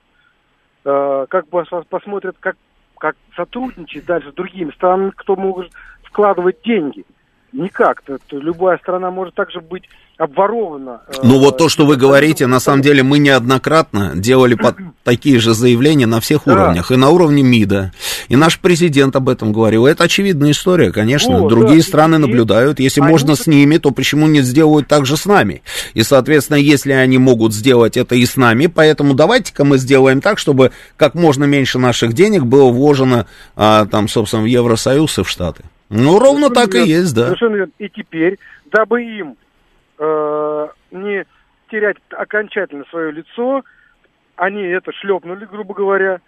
Э, как бы пос- посмотрят, как, как сотрудничать дальше с другими странами, кто может вкладывать деньги. Никак. То, то любая страна может также быть обворована. э, Ну вот то, что вы говорите, на самом деле мы неоднократно делали под такие же заявления на всех Да. уровнях, и на уровне МИДа, и наш президент об этом говорил. Это очевидная история, конечно. Вот, Другие да, страны и- наблюдают. Если они можно с ними, то почему не сделают так же с нами? И, соответственно, если они могут сделать это и с нами, поэтому давайте-ка мы сделаем так, чтобы как можно меньше наших денег было вложено, а, там, собственно, в Евросоюз и в Штаты. Ну, ровно Совершенно так и есть, да. Совершенно верно. И теперь, дабы им э, не терять окончательно свое лицо, они это шлепнули, грубо говоря,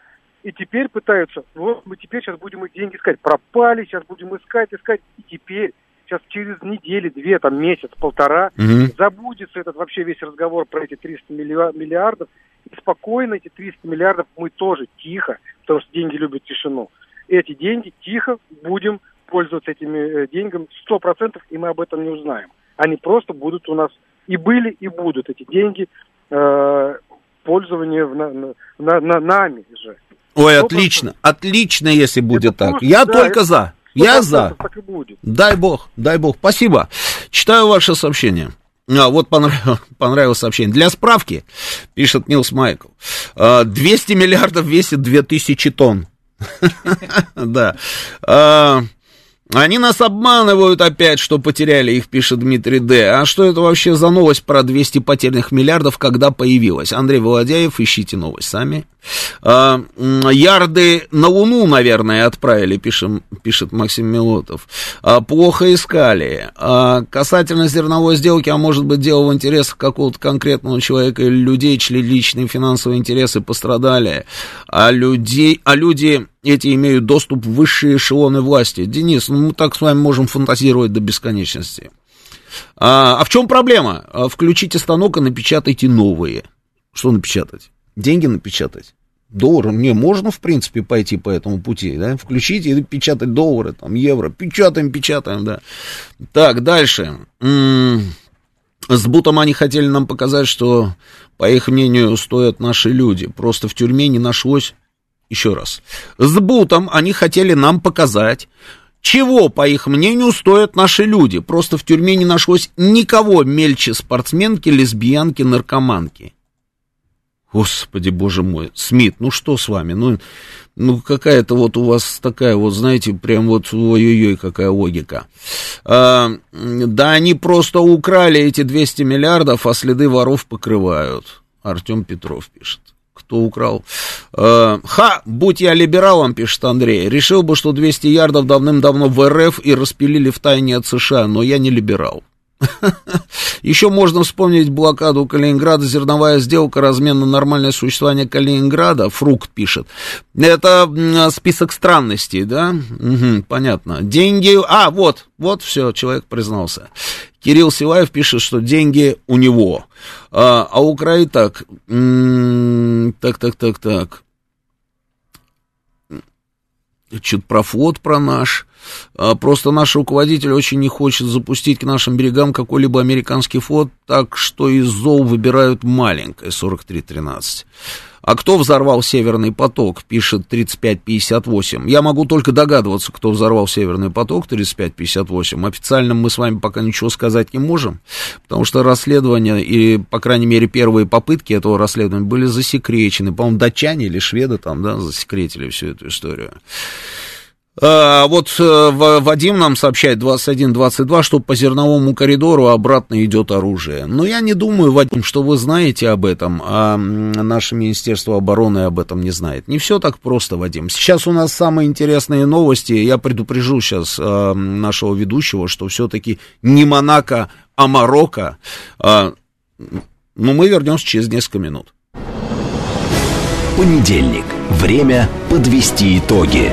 и теперь пытаются, вот мы теперь сейчас будем их деньги искать. Пропали, сейчас будем искать, искать. И теперь, сейчас через недели, две, там месяц, полтора, Мгм. забудется этот вообще весь разговор про эти 300 миллиа- миллиардов. И спокойно эти 300 миллиардов мы тоже тихо, потому что деньги любят тишину. Эти деньги тихо будем пользоваться этими э, деньгами 100%, и мы об этом не узнаем. Они просто будут у нас и были, и будут эти деньги э, пользования в на, на- на- на- нами же. Ой, Сто отлично, отлично, если будет Это так. просто, Я да, только это за. Я за. Дай бог, дай бог. Спасибо. Читаю ваше сообщение. А, вот понравилось, понравилось сообщение. Для справки, пишет Нилс Майкл, а, 200 миллиардов весит 2000 тонн. Да. Они нас обманывают опять, что потеряли их, пишет Дмитрий Д. А что это вообще за новость про 200 потерянных миллиардов, когда появилась? Андрей Володяев, ищите новость сами. А, ярды на Луну, наверное, отправили, пишем, пишет Максим Милотов. А, плохо искали. А, касательно зерновой сделки, а может быть, дело в интересах какого-то конкретного человека или людей, чьи личные финансовые интересы пострадали, а, людей, а люди эти имеют доступ в высшие эшелоны власти. Денис, ну мы так с вами можем фантазировать до бесконечности. А, а в чем проблема? А, Включите станок и напечатайте новые. Что напечатать? Деньги напечатать? Доллары? Не, можно, в принципе, пойти по этому пути, да? Включить и печатать доллары, там, евро. Печатаем, печатаем, да. Так, дальше. М, С Бутом они хотели нам показать, что, по их мнению, стоят наши люди. Просто в тюрьме не нашлось еще раз. С Бутом они хотели нам показать, чего, по их мнению, стоят наши люди. Просто в тюрьме не нашлось никого мельче спортсменки, лесбиянки, наркоманки. Господи, боже мой, Смит, ну что с вами? Ну, ну какая-то вот у вас такая вот, знаете, прям вот ой-ой-ой, какая логика. А, да они просто украли эти 200 миллиардов, а следы воров покрывают. Артем Петров пишет. Кто украл? Э, ха, будь я либералом, пишет Андрей, решил бы, что 200 ярдов давным-давно в РФ и распилили в тайне от США, но я не либерал. Еще можно вспомнить блокаду Калининграда, зерновая сделка, размен на нормальное существование Калининграда, Фрукт пишет. Это м, список странностей, да? Мгм, понятно. Деньги... А, вот, вот, все, человек признался. Кирилл Силаев пишет, что деньги у него. А, а Украина так... Так, так, так, так. Что-то про флот, про наш. А, Просто наш руководитель очень не хочет запустить к нашим берегам какой-либо американский флот, так что из ЗОУ выбирают маленькое, 4313. А кто взорвал Северный поток, пишет 3558. Я могу только догадываться, кто взорвал Северный поток, 3558. Официально мы с вами пока ничего сказать не можем, потому что расследование, и, по крайней мере, первые попытки этого расследования были засекречены. По-моему, датчане или шведы там, да, засекретили всю эту историю. А, вот э, Вадим нам сообщает 21-22, что по зерновому коридору обратно идет оружие. Но я не думаю, Вадим, что вы знаете об этом, а наше Министерство обороны об этом не знает. Не все так просто, Вадим. Сейчас у нас самые интересные новости. Я предупрежу сейчас а, нашего ведущего, что все-таки не Монако, а Марокко. Но мы вернемся через несколько минут. Понедельник. Время подвести итоги.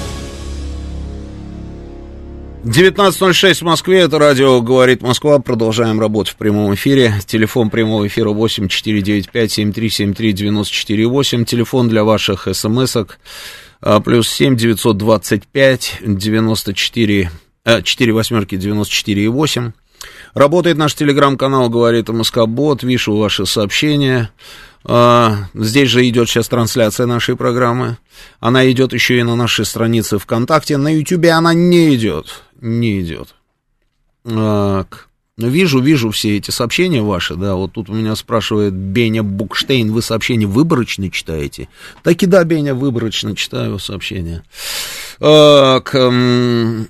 19.06 в Москве, это радио «Говорит Москва». Продолжаем работу в прямом эфире. Телефон прямого эфира 8 495 7373 94 8. Телефон для ваших смс-ок а, плюс 7 925 94 а, 4 восьмерки 94 8. Работает наш телеграм-канал «Говорит МСК Бот». Вижу ваши сообщения. А, здесь же идет сейчас трансляция нашей программы. Она идет еще и на нашей странице ВКонтакте. На Ютубе она не идет. Не идет. Так. Вижу, вижу все эти сообщения ваши, да, вот тут у меня спрашивает Беня Букштейн, вы сообщения выборочно читаете? Так и да, Беня, выборочно читаю сообщения. Так, эм,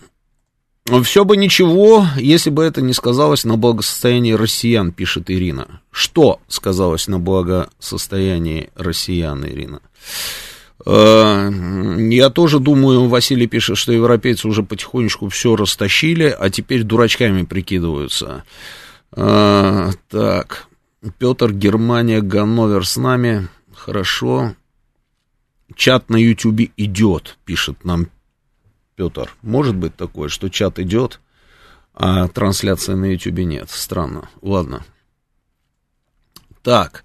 все бы ничего, если бы это не сказалось на благосостоянии россиян, пишет Ирина. Что сказалось на благосостоянии россиян, Ирина? Э, я тоже думаю, Василий пишет, что европейцы уже потихонечку все растащили, а теперь дурачками прикидываются. Э, так, Петр, Германия, Ганновер с нами. Хорошо. Чат на Ютубе идет, пишет нам Петр. Может быть такое, что чат идет, а трансляции на Ютубе нет. Странно. Ладно. Так.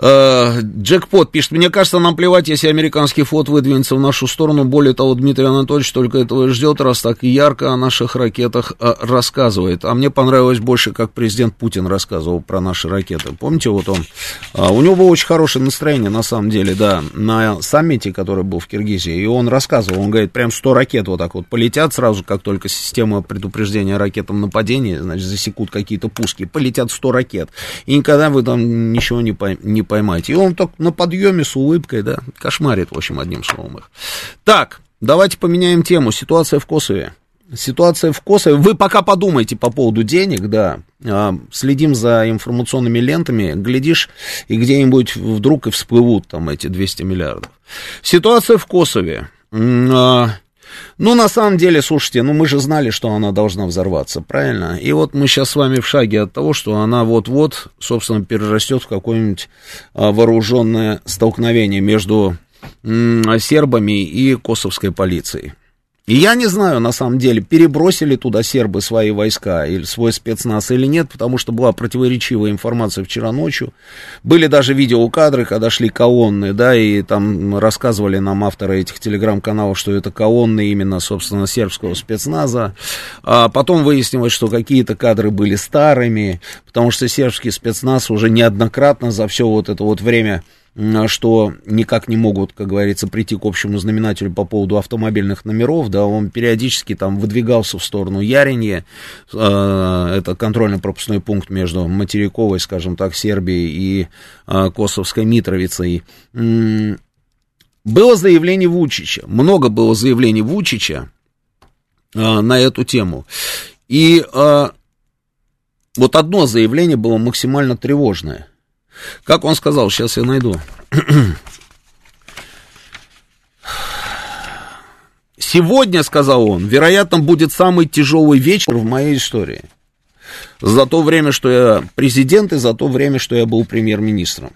Э, Джекпот пишет, мне кажется, нам плевать, если американский флот выдвинется в нашу сторону. Более того, Дмитрий Анатольевич только этого и ждет, раз так ярко о наших ракетах э, рассказывает. А мне понравилось больше, как президент Путин рассказывал про наши ракеты. Помните, вот он, э, у него было очень хорошее настроение, на самом деле, да, на саммите, который был в Киргизии, и он рассказывал, он говорит, прям 100 ракет вот так вот полетят сразу, как только система предупреждения о ракетном нападении, значит, засекут какие-то пуски, полетят 100 ракет, и никогда вы там ничего не, не поймать. И он так на подъеме с улыбкой, да, кошмарит, в общем, одним словом их. Так, давайте поменяем тему. Ситуация в Косове. Ситуация в Косове. Вы пока подумайте по поводу денег, да. А, следим за информационными лентами. Глядишь, и где-нибудь вдруг и всплывут там эти 200 миллиардов. Ситуация в Косове. Ну, на самом деле, слушайте, ну мы же знали, что она должна взорваться, правильно? И вот мы сейчас с вами в шаге от того, что она вот-вот, собственно, перерастет в какое-нибудь а, вооруженное столкновение между сербами и косовской полицией. И я не знаю, на самом деле, перебросили туда сербы свои войска или свой спецназ или нет, потому что была противоречивая информация вчера ночью. Были даже видеокадры, когда шли колонны, да, и там рассказывали нам авторы этих телеграм-каналов, что это колонны именно, собственно, сербского спецназа. А потом выяснилось, что какие-то кадры были старыми, потому что сербский спецназ уже неоднократно за все вот это вот время что никак не могут, как говорится, прийти к общему знаменателю по поводу автомобильных номеров, да, он периодически там выдвигался в сторону Яринье, э, это контрольно-пропускной пункт между материковой, скажем так, Сербией и э, Косовской Митровицей. Было заявление Вучича, много было заявлений Вучича э, на эту тему. И вот одно заявление было максимально тревожное – как он сказал, сейчас я найду. Сегодня, сказал он, вероятно, будет самый тяжелый вечер в моей истории. За то время, что я президент, и за то время, что я был премьер-министром.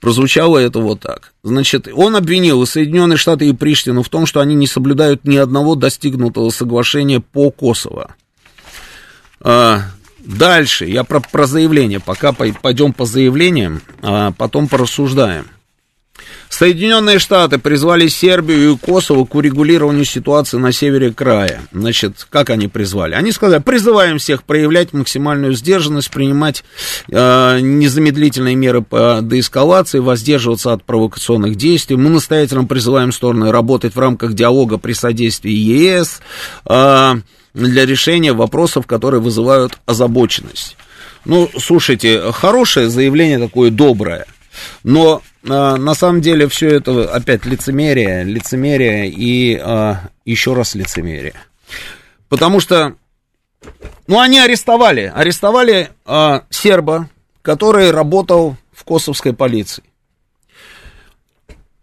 Прозвучало это вот так. Значит, он обвинил Соединенные Штаты, и Приштину в том, что они не соблюдают ни одного достигнутого соглашения по Косово. Дальше, я про, про заявление, пока пойдем по заявлениям, а потом порассуждаем. Соединенные Штаты призвали Сербию и Косово к урегулированию ситуации на севере края. Значит, как они призвали? Они сказали, призываем всех проявлять максимальную сдержанность, принимать э, незамедлительные меры по деэскалации, воздерживаться от провокационных действий. Мы настоятельно призываем стороны работать в рамках диалога при содействии ЕС. Э, для решения вопросов, которые вызывают озабоченность. Ну, слушайте, хорошее заявление такое доброе, но а, на самом деле все это опять лицемерие, лицемерие и а, еще раз лицемерие. Потому что, ну, они арестовали, арестовали а, серба, который работал в косовской полиции.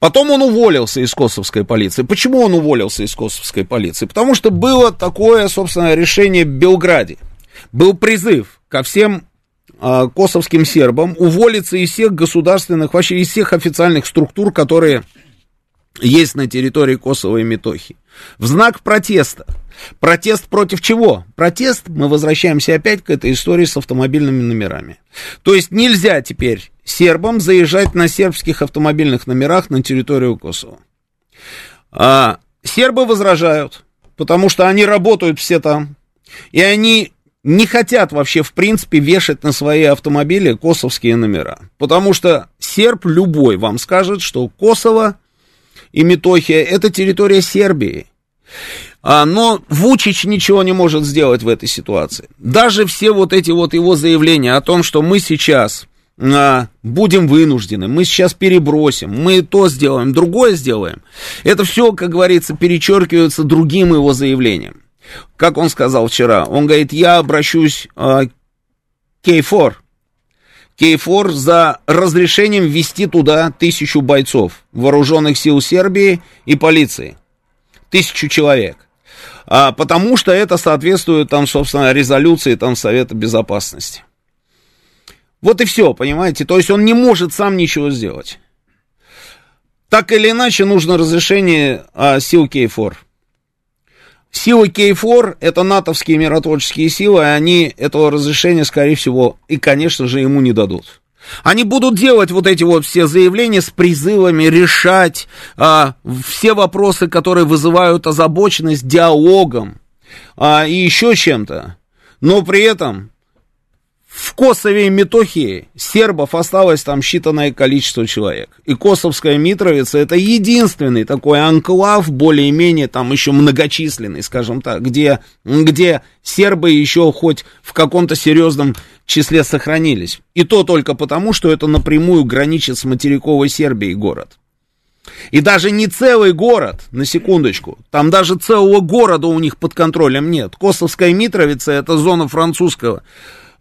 Потом он уволился из косовской полиции. Почему он уволился из косовской полиции? Потому что было такое, собственно, решение в Белграде. Был призыв ко всем э, косовским сербам уволиться из всех государственных, вообще из всех официальных структур, которые есть на территории Косово и Метохи. В знак протеста. Протест против чего? Протест, мы возвращаемся опять к этой истории с автомобильными номерами. То есть нельзя теперь сербам заезжать на сербских автомобильных номерах на территорию Косово. А, сербы возражают, потому что они работают все там, и они не хотят вообще, в принципе, вешать на свои автомобили косовские номера. Потому что серб любой вам скажет, что Косово и Метохия это территория Сербии. А, но Вучич ничего не может сделать в этой ситуации. Даже все вот эти вот его заявления о том, что мы сейчас будем вынуждены, мы сейчас перебросим, мы то сделаем, другое сделаем. Это все, как говорится, перечеркивается другим его заявлением. Как он сказал вчера? Он говорит, я обращусь э, к K4. K4 за разрешением ввести туда тысячу бойцов вооруженных сил Сербии и полиции. Тысячу человек. А, потому что это соответствует там, собственно, резолюции там Совета Безопасности. Вот и все, понимаете? То есть он не может сам ничего сделать. Так или иначе, нужно разрешение а, сил K4. Силы K4 это натовские миротворческие силы, и они этого разрешения, скорее всего, и, конечно же, ему не дадут. Они будут делать вот эти вот все заявления с призывами решать а, все вопросы, которые вызывают озабоченность диалогом а, и еще чем-то. Но при этом в Косове и Метохии сербов осталось там считанное количество человек. И Косовская Митровица это единственный такой анклав, более-менее там еще многочисленный, скажем так, где, где сербы еще хоть в каком-то серьезном числе сохранились. И то только потому, что это напрямую граничит с материковой Сербией город. И даже не целый город, на секундочку, там даже целого города у них под контролем нет. Косовская Митровица это зона французского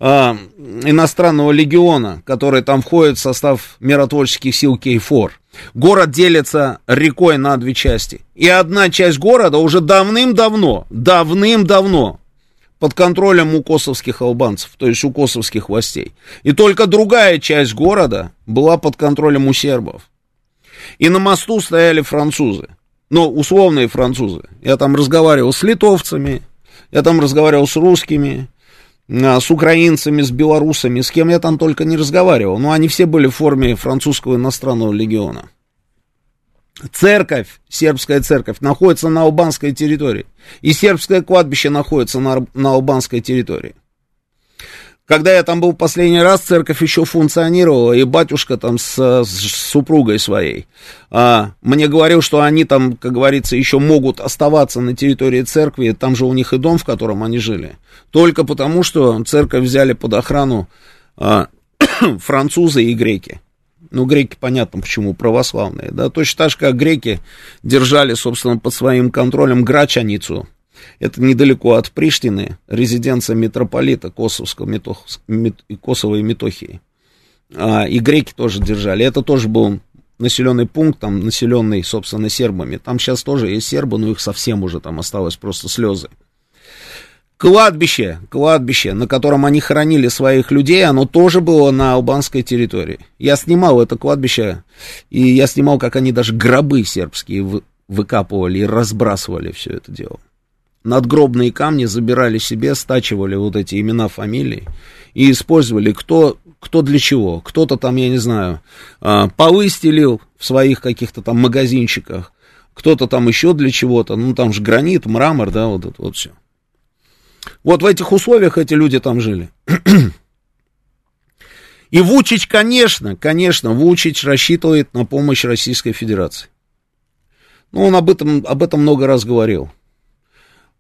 э, иностранного легиона, который там входит в состав миротворческих сил Кей-4. Город делится рекой на две части. И одна часть города уже давным-давно, давным-давно под контролем у косовских албанцев, то есть у косовских властей. И только другая часть города была под контролем у сербов. И на мосту стояли французы. Ну, условные французы. Я там разговаривал с литовцами, я там разговаривал с русскими, с украинцами, с белорусами, с кем я там только не разговаривал. Но они все были в форме французского иностранного легиона. Церковь, сербская церковь, находится на албанской территории. И сербское кладбище находится на, на албанской территории. Когда я там был последний раз, церковь еще функционировала, и батюшка там с, с супругой своей. А, мне говорил, что они там, как говорится, еще могут оставаться на территории церкви, там же у них и дом, в котором они жили, только потому, что церковь взяли под охрану а, французы и греки. Ну, греки, понятно, почему, православные, да, точно так же, как греки держали, собственно, под своим контролем Грачаницу, это недалеко от Приштины, резиденция митрополита Косовского, Метох, Мет, Косово Метохии. А, и греки тоже держали. Это тоже был населенный пункт, там, населенный, собственно, сербами. Там сейчас тоже есть сербы, но их совсем уже там осталось просто слезы. Кладбище, кладбище, на котором они хоронили своих людей, оно тоже было на албанской территории. Я снимал это кладбище, и я снимал, как они даже гробы сербские выкапывали и разбрасывали все это дело надгробные камни забирали себе, стачивали вот эти имена, фамилии и использовали кто, кто для чего. Кто-то там, я не знаю, а, полы стелил в своих каких-то там магазинчиках, кто-то там еще для чего-то, ну там же гранит, мрамор, да, вот это вот все. Вот в этих условиях эти люди там жили. И Вучич, конечно, конечно, Вучич рассчитывает на помощь Российской Федерации. Ну, он об этом, об этом много раз говорил.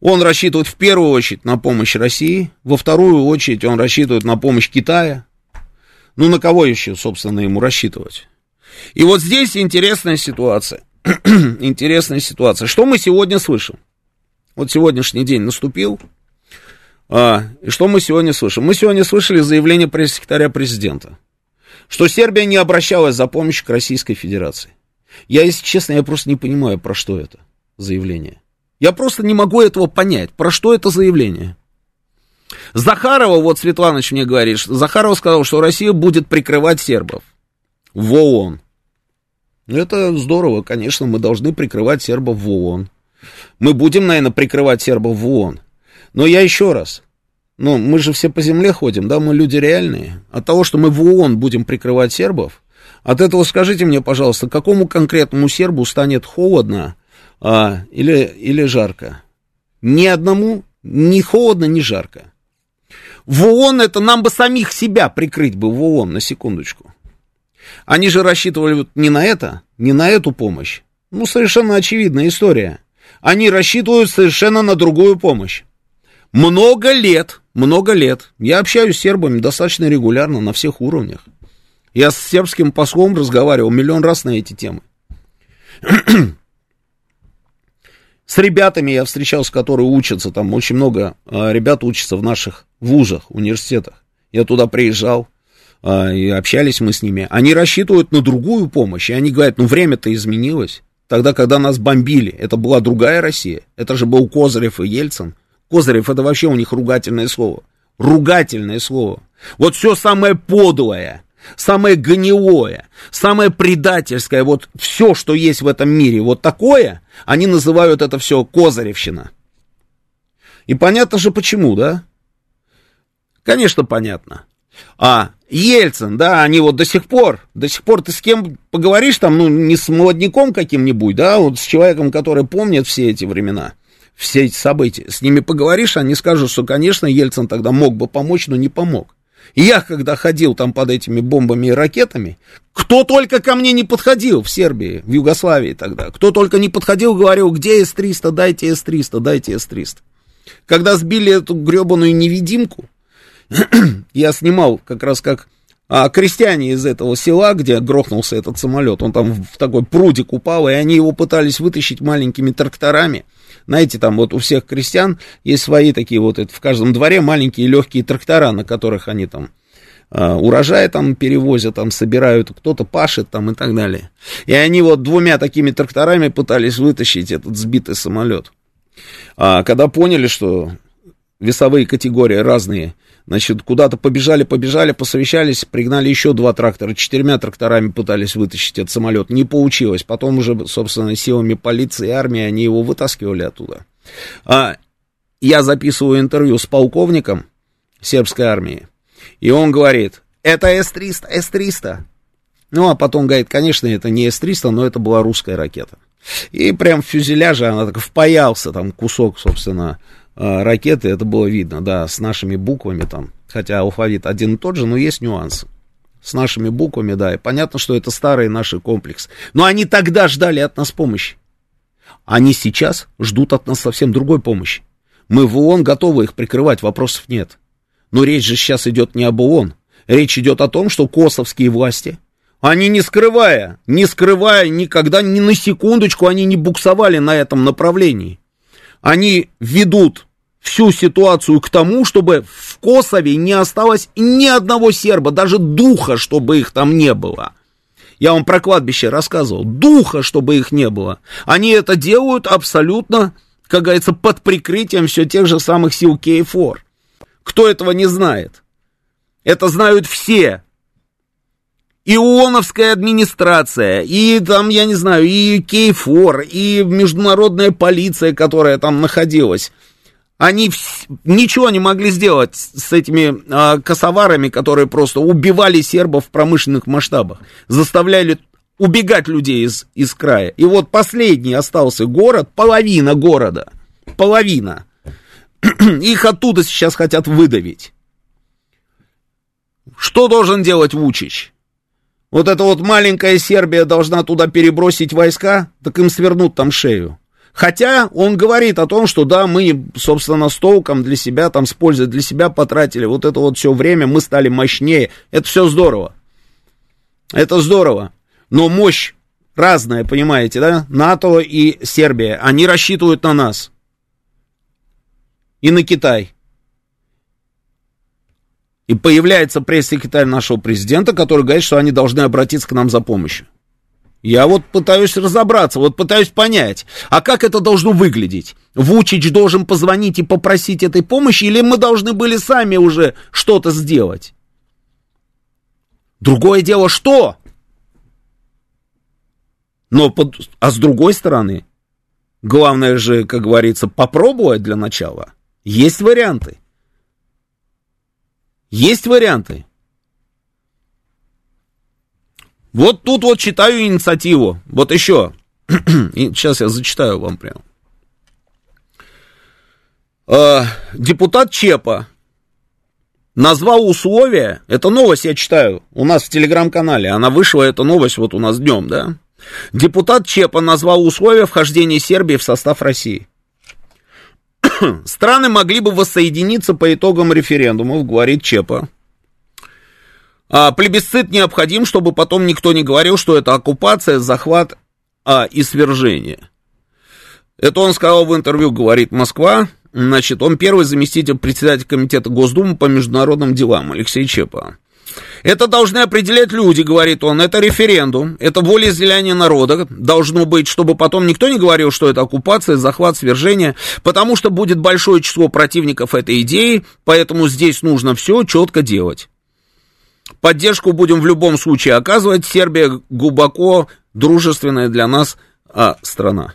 Он рассчитывает в первую очередь на помощь России, во вторую очередь он рассчитывает на помощь Китая. Ну, на кого еще, собственно, ему рассчитывать? И вот здесь интересная ситуация. интересная ситуация. Что мы сегодня слышим? Вот сегодняшний день наступил. А, и что мы сегодня слышим? Мы сегодня слышали заявление пресс-секретаря президента, что Сербия не обращалась за помощью к Российской Федерации. Я, если честно, я просто не понимаю, про что это заявление. Я просто не могу этого понять. Про что это заявление? Захарова, вот Светланыч мне говорит, Захарова сказал, что Россия будет прикрывать сербов в ООН. Это здорово, конечно, мы должны прикрывать сербов в ООН. Мы будем, наверное, прикрывать сербов в ООН. Но я еще раз, ну, мы же все по земле ходим, да, мы люди реальные. От того, что мы в ООН будем прикрывать сербов, от этого скажите мне, пожалуйста, какому конкретному сербу станет холодно а, или, или жарко? Ни одному ни холодно, ни жарко. В ООН это нам бы самих себя прикрыть бы в ООН, на секундочку. Они же рассчитывали не на это, не на эту помощь. Ну, совершенно очевидная история. Они рассчитывают совершенно на другую помощь. Много лет, много лет. Я общаюсь с сербами достаточно регулярно на всех уровнях. Я с сербским послом разговаривал миллион раз на эти темы. С ребятами я встречался, которые учатся, там очень много а, ребят учатся в наших вузах, университетах. Я туда приезжал, а, и общались мы с ними. Они рассчитывают на другую помощь, и они говорят, ну время-то изменилось. Тогда, когда нас бомбили, это была другая Россия. Это же был Козырев и Ельцин. Козырев это вообще у них ругательное слово. Ругательное слово. Вот все самое подлое, самое гнилое, самое предательское, вот все, что есть в этом мире, вот такое, они называют это все Козыревщина. И понятно же почему, да? Конечно, понятно. А Ельцин, да, они вот до сих пор, до сих пор ты с кем поговоришь там, ну, не с молодняком каким-нибудь, да, вот с человеком, который помнит все эти времена, все эти события, с ними поговоришь, они скажут, что, конечно, Ельцин тогда мог бы помочь, но не помог. Я, когда ходил там под этими бомбами и ракетами, кто только ко мне не подходил в Сербии, в Югославии тогда, кто только не подходил, говорил, где С-300, дайте С-300, дайте С-300. Когда сбили эту гребаную невидимку, я снимал как раз как а, крестьяне из этого села, где грохнулся этот самолет, он там в такой прудик упал, и они его пытались вытащить маленькими тракторами. Знаете, там вот у всех крестьян есть свои такие вот, это, в каждом дворе маленькие легкие трактора, на которых они там а, урожай там перевозят, там собирают, кто-то пашет там и так далее. И они вот двумя такими тракторами пытались вытащить этот сбитый самолет. А когда поняли, что весовые категории разные, Значит, куда-то побежали, побежали, посовещались, пригнали еще два трактора, четырьмя тракторами пытались вытащить этот самолет. Не получилось. Потом уже, собственно, силами полиции и армии они его вытаскивали оттуда. А, я записываю интервью с полковником сербской армии, и он говорит, это С-300, С-300. Ну, а потом говорит, конечно, это не С-300, но это была русская ракета. И прям в фюзеляже она так впаялся, там кусок, собственно, ракеты, это было видно, да, с нашими буквами там, хотя алфавит один и тот же, но есть нюансы. С нашими буквами, да, и понятно, что это старый наш комплекс. Но они тогда ждали от нас помощи. Они сейчас ждут от нас совсем другой помощи. Мы в ООН готовы их прикрывать, вопросов нет. Но речь же сейчас идет не об ООН. Речь идет о том, что косовские власти, они не скрывая, не скрывая никогда, ни на секундочку, они не буксовали на этом направлении они ведут всю ситуацию к тому, чтобы в Косове не осталось ни одного серба, даже духа, чтобы их там не было. Я вам про кладбище рассказывал. Духа, чтобы их не было. Они это делают абсолютно, как говорится, под прикрытием все тех же самых сил Кей-4. Кто этого не знает? Это знают все и ООНовская администрация, и там, я не знаю, и Кейфор, и международная полиция, которая там находилась. Они вс- ничего не могли сделать с этими а, косоварами, которые просто убивали сербов в промышленных масштабах, заставляли убегать людей из, из края. И вот последний остался город, половина города, половина. Их оттуда сейчас хотят выдавить. Что должен делать Вучич? Вот эта вот маленькая Сербия должна туда перебросить войска, так им свернут там шею. Хотя он говорит о том, что да, мы, собственно, с толком для себя, там, с пользой для себя потратили вот это вот все время, мы стали мощнее. Это все здорово. Это здорово. Но мощь разная, понимаете, да? НАТО и Сербия, они рассчитывают на нас. И на Китай. И появляется пресс-секретарь нашего президента, который говорит, что они должны обратиться к нам за помощью. Я вот пытаюсь разобраться, вот пытаюсь понять, а как это должно выглядеть? Вучич должен позвонить и попросить этой помощи, или мы должны были сами уже что-то сделать? Другое дело, что? Но под, а с другой стороны, главное же, как говорится, попробовать для начала. Есть варианты. Есть варианты. Вот тут вот читаю инициативу. Вот еще. Сейчас я зачитаю вам прям. Э, депутат Чепа назвал условия, это новость я читаю, у нас в телеграм-канале, она вышла, эта новость вот у нас днем, да? Депутат Чепа назвал условия вхождения Сербии в состав России. Страны могли бы воссоединиться по итогам референдумов, говорит Чепа. А, плебисцит необходим, чтобы потом никто не говорил, что это оккупация, захват а, и свержение. Это он сказал в интервью, говорит Москва. Значит, он первый заместитель председателя комитета Госдумы по международным делам, Алексей Чепа. Это должны определять люди, говорит он, это референдум, это волеизъявление народа должно быть, чтобы потом никто не говорил, что это оккупация, захват, свержение, потому что будет большое число противников этой идеи, поэтому здесь нужно все четко делать. Поддержку будем в любом случае оказывать, Сербия глубоко дружественная для нас а, страна.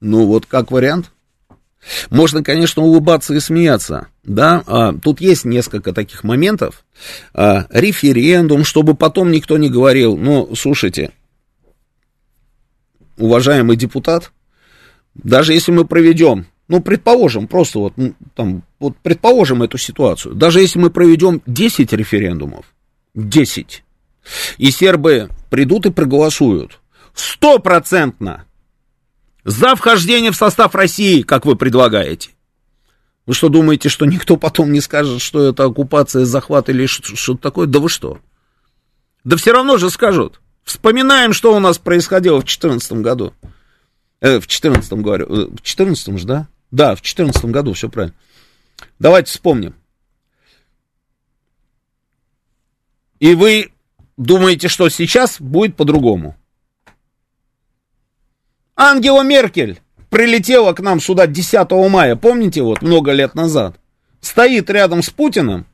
Ну вот как вариант. Можно, конечно, улыбаться и смеяться, да, а, тут есть несколько таких моментов, а, референдум, чтобы потом никто не говорил, ну, слушайте, уважаемый депутат, даже если мы проведем, ну, предположим, просто вот, ну, там, вот предположим эту ситуацию, даже если мы проведем 10 референдумов, 10, и сербы придут и проголосуют, стопроцентно за вхождение в состав России, как вы предлагаете. Вы что, думаете, что никто потом не скажет, что это оккупация, захват или что-то такое? Да вы что? Да все равно же скажут. Вспоминаем, что у нас происходило в 2014 году. Э, в 2014 говорю. Э, в 2014 же, да? Да, в 2014 году, все правильно. Давайте вспомним. И вы думаете, что сейчас будет по-другому? Ангела Меркель прилетела к нам сюда 10 мая, помните, вот много лет назад. Стоит рядом с Путиным.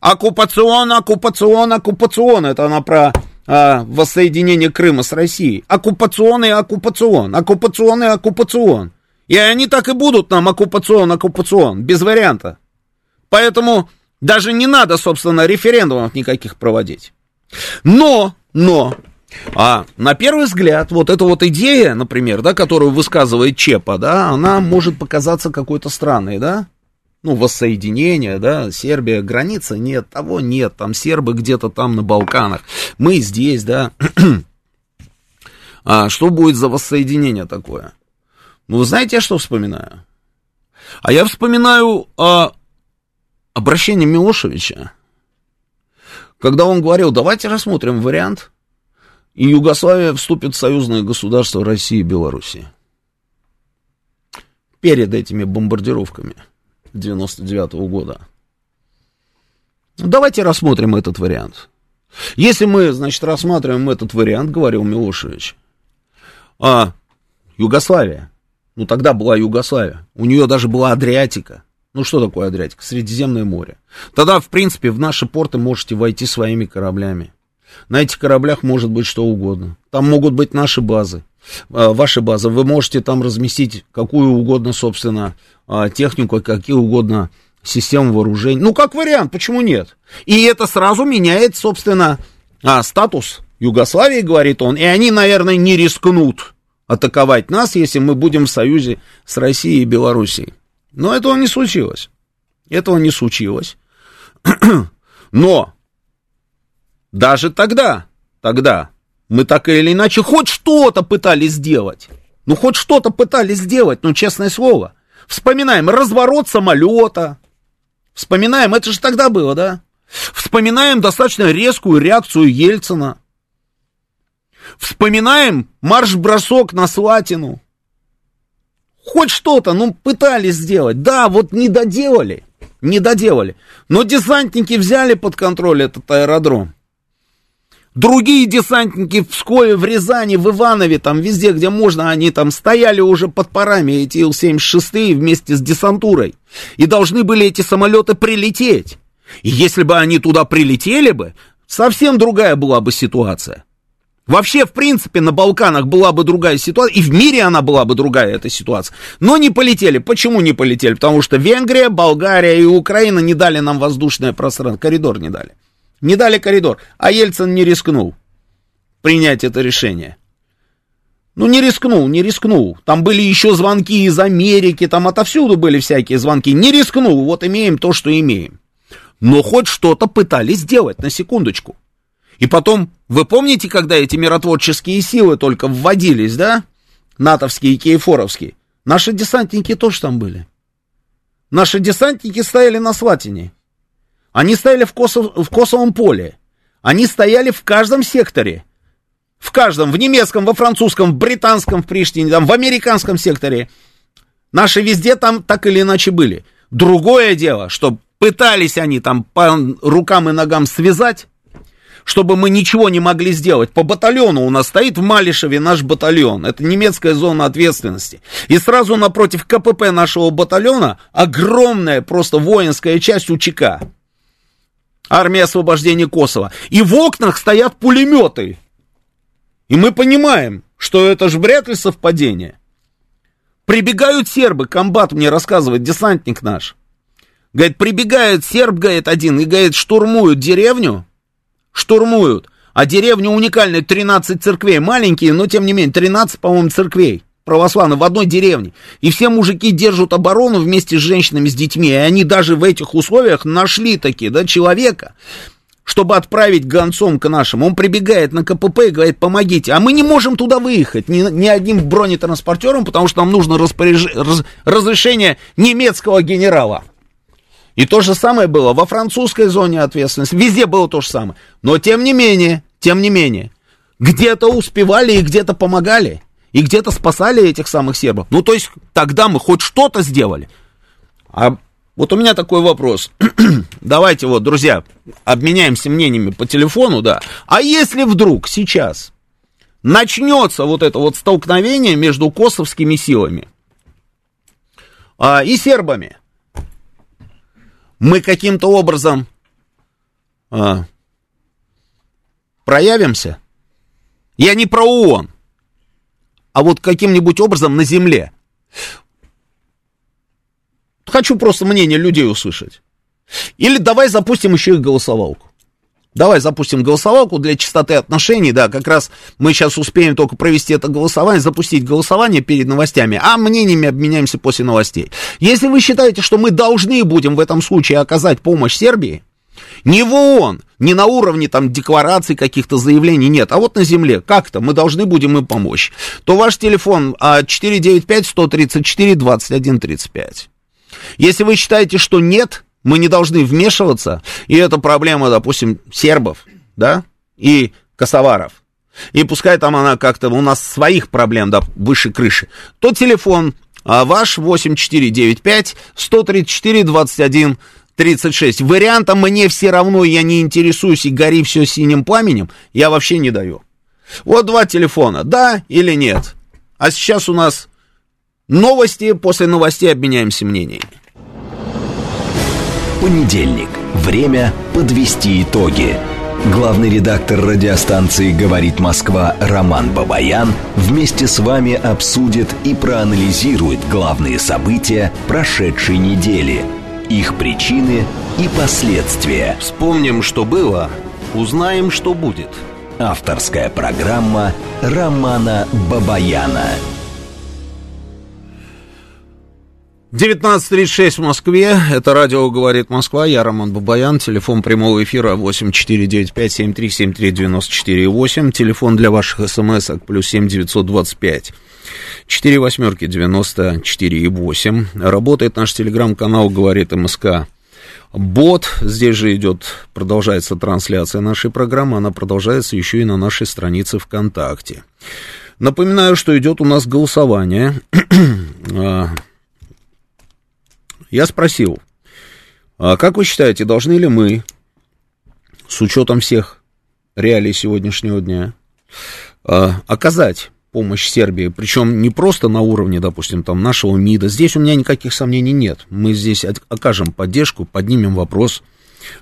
Оккупацион, оккупацион, оккупацион. Это она про а, воссоединение Крыма с Россией. Оккупацион и оккупацион. Оккупацион и оккупацион. И они так и будут нам оккупацион, оккупацион. Без варианта. Поэтому даже не надо, собственно, референдумов никаких проводить. Но, но, а на первый взгляд, вот эта вот идея, например, да, которую высказывает Чепа, да, она может показаться какой-то странной, да? Ну, воссоединение, да, Сербия, граница нет, того нет, там сербы где-то там на Балканах, мы здесь, да. А что будет за воссоединение такое? Ну, вы знаете, я что вспоминаю? А я вспоминаю а, обращение Милошевича, когда он говорил, давайте рассмотрим вариант и Югославия вступит в союзное государство России и Белоруссии. Перед этими бомбардировками 99 -го года. Давайте рассмотрим этот вариант. Если мы, значит, рассматриваем этот вариант, говорил Милошевич, а Югославия, ну тогда была Югославия, у нее даже была Адриатика. Ну что такое Адриатика? Средиземное море. Тогда, в принципе, в наши порты можете войти своими кораблями. На этих кораблях может быть что угодно. Там могут быть наши базы, а, ваши базы. Вы можете там разместить какую угодно, собственно, а, технику, какие угодно системы вооружений. Ну, как вариант, почему нет? И это сразу меняет, собственно, а, статус Югославии, говорит он. И они, наверное, не рискнут атаковать нас, если мы будем в союзе с Россией и Белоруссией. Но этого не случилось. Этого не случилось. Но даже тогда, тогда мы так или иначе хоть что-то пытались сделать. Ну, хоть что-то пытались сделать, ну, честное слово. Вспоминаем разворот самолета. Вспоминаем, это же тогда было, да? Вспоминаем достаточно резкую реакцию Ельцина. Вспоминаем марш-бросок на Слатину. Хоть что-то, ну, пытались сделать. Да, вот не доделали. Не доделали. Но десантники взяли под контроль этот аэродром. Другие десантники в Пскове, в Рязани, в Иванове, там везде, где можно, они там стояли уже под парами, эти Ил-76 вместе с десантурой. И должны были эти самолеты прилететь. И если бы они туда прилетели бы, совсем другая была бы ситуация. Вообще, в принципе, на Балканах была бы другая ситуация, и в мире она была бы другая, эта ситуация. Но не полетели. Почему не полетели? Потому что Венгрия, Болгария и Украина не дали нам воздушное пространство, коридор не дали. Не дали коридор, а Ельцин не рискнул принять это решение. Ну, не рискнул, не рискнул. Там были еще звонки из Америки, там отовсюду были всякие звонки. Не рискнул, вот имеем то, что имеем. Но хоть что-то пытались сделать, на секундочку. И потом, вы помните, когда эти миротворческие силы только вводились, да? натовские и кейфоровские. Наши десантники тоже там были. Наши десантники стояли на Сватине. Они стояли в, Косов, в Косовом поле. Они стояли в каждом секторе. В каждом, в немецком, во французском, в британском, в Приштине, там, в американском секторе. Наши везде там так или иначе были. Другое дело, что пытались они там по рукам и ногам связать, чтобы мы ничего не могли сделать. По батальону у нас стоит в Малишеве наш батальон. Это немецкая зона ответственности. И сразу напротив КПП нашего батальона огромная просто воинская часть УЧК. Армия освобождения Косово. И в окнах стоят пулеметы. И мы понимаем, что это же вряд ли совпадение. Прибегают сербы, комбат мне рассказывает, десантник наш. Говорит, прибегает серб, говорит, один, и, говорит, штурмуют деревню, штурмуют. А деревня уникальная, 13 церквей, маленькие, но тем не менее, 13, по-моему, церквей православных в одной деревне. И все мужики держат оборону вместе с женщинами, с детьми. И они даже в этих условиях нашли такие, да, человека, чтобы отправить гонцом к нашим. Он прибегает на КПП и говорит, помогите. А мы не можем туда выехать ни, ни одним бронетранспортером, потому что нам нужно распоряж... раз... разрешение немецкого генерала. И то же самое было во французской зоне ответственности. Везде было то же самое. Но тем не менее, тем не менее, где-то успевали и где-то помогали. И где-то спасали этих самых сербов. Ну, то есть, тогда мы хоть что-то сделали. А вот у меня такой вопрос. Давайте вот, друзья, обменяемся мнениями по телефону, да. А если вдруг сейчас начнется вот это вот столкновение между косовскими силами а, и сербами, мы каким-то образом а, проявимся. Я не про ООН, а вот каким-нибудь образом на земле. Хочу просто мнение людей услышать. Или давай запустим еще и голосовалку. Давай запустим голосовалку для чистоты отношений, да, как раз мы сейчас успеем только провести это голосование, запустить голосование перед новостями, а мнениями обменяемся после новостей. Если вы считаете, что мы должны будем в этом случае оказать помощь Сербии, не в ООН, не на уровне там деклараций, каких-то заявлений, нет, а вот на земле, как-то мы должны будем им помочь, то ваш телефон 495-134-2135. Если вы считаете, что нет, мы не должны вмешиваться, и это проблема, допустим, сербов, да, и косоваров, и пускай там она как-то, у нас своих проблем, да, выше крыши, то телефон а ваш 8495 134 21 36. Вариантом мне все равно, я не интересуюсь и гори все синим пламенем, я вообще не даю. Вот два телефона, да или нет. А сейчас у нас новости, после новостей обменяемся мнениями. Понедельник. Время подвести итоги. Главный редактор радиостанции «Говорит Москва» Роман Бабаян вместе с вами обсудит и проанализирует главные события прошедшей недели, их причины и последствия. Вспомним, что было, узнаем, что будет. Авторская программа Романа Бабаяна. 19.36 в Москве. Это радио «Говорит Москва». Я Роман Бабаян. Телефон прямого эфира 8495-7373-94-8. Телефон для ваших смс-ок плюс 7 925 4 восьмерки 94 8. Работает наш телеграм-канал «Говорит МСК». Бот, здесь же идет, продолжается трансляция нашей программы, она продолжается еще и на нашей странице ВКонтакте. Напоминаю, что идет у нас голосование а, я спросил, а как вы считаете, должны ли мы, с учетом всех реалий сегодняшнего дня, а, оказать помощь Сербии, причем не просто на уровне, допустим, там нашего МИДа, здесь у меня никаких сомнений нет, мы здесь окажем поддержку, поднимем вопрос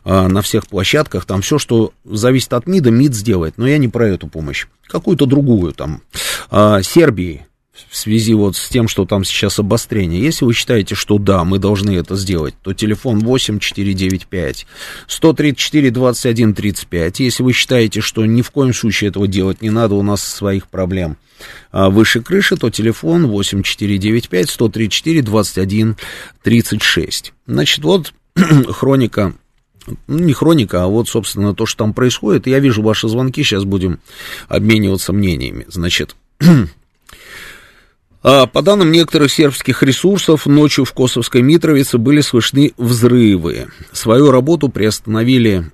а, на всех площадках, там все, что зависит от МИДа, МИД сделает, но я не про эту помощь, какую-то другую, там, а, Сербии, в связи вот с тем, что там сейчас обострение. Если вы считаете, что да, мы должны это сделать, то телефон 8495 134 21 35. Если вы считаете, что ни в коем случае этого делать не надо, у нас своих проблем а, выше крыши, то телефон 8495 134 21 36. Значит, вот хроника ну, не хроника, а вот, собственно, то, что там происходит. Я вижу ваши звонки, сейчас будем обмениваться мнениями. Значит, по данным некоторых сербских ресурсов, ночью в Косовской Митровице были слышны взрывы. Свою работу приостановили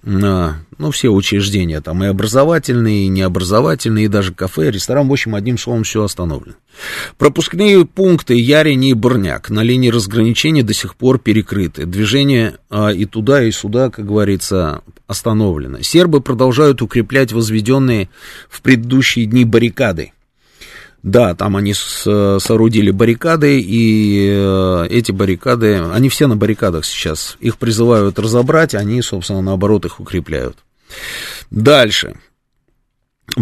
ну, все учреждения, там и образовательные, и необразовательные, и даже кафе, ресторан, в общем, одним словом, все остановлено. Пропускные пункты Ярини и Борняк на линии разграничения до сих пор перекрыты. Движение а, и туда, и сюда, как говорится, остановлено. Сербы продолжают укреплять возведенные в предыдущие дни баррикады да, там они соорудили баррикады, и э, эти баррикады, они все на баррикадах сейчас. Их призывают разобрать, они, собственно, наоборот, их укрепляют. Дальше.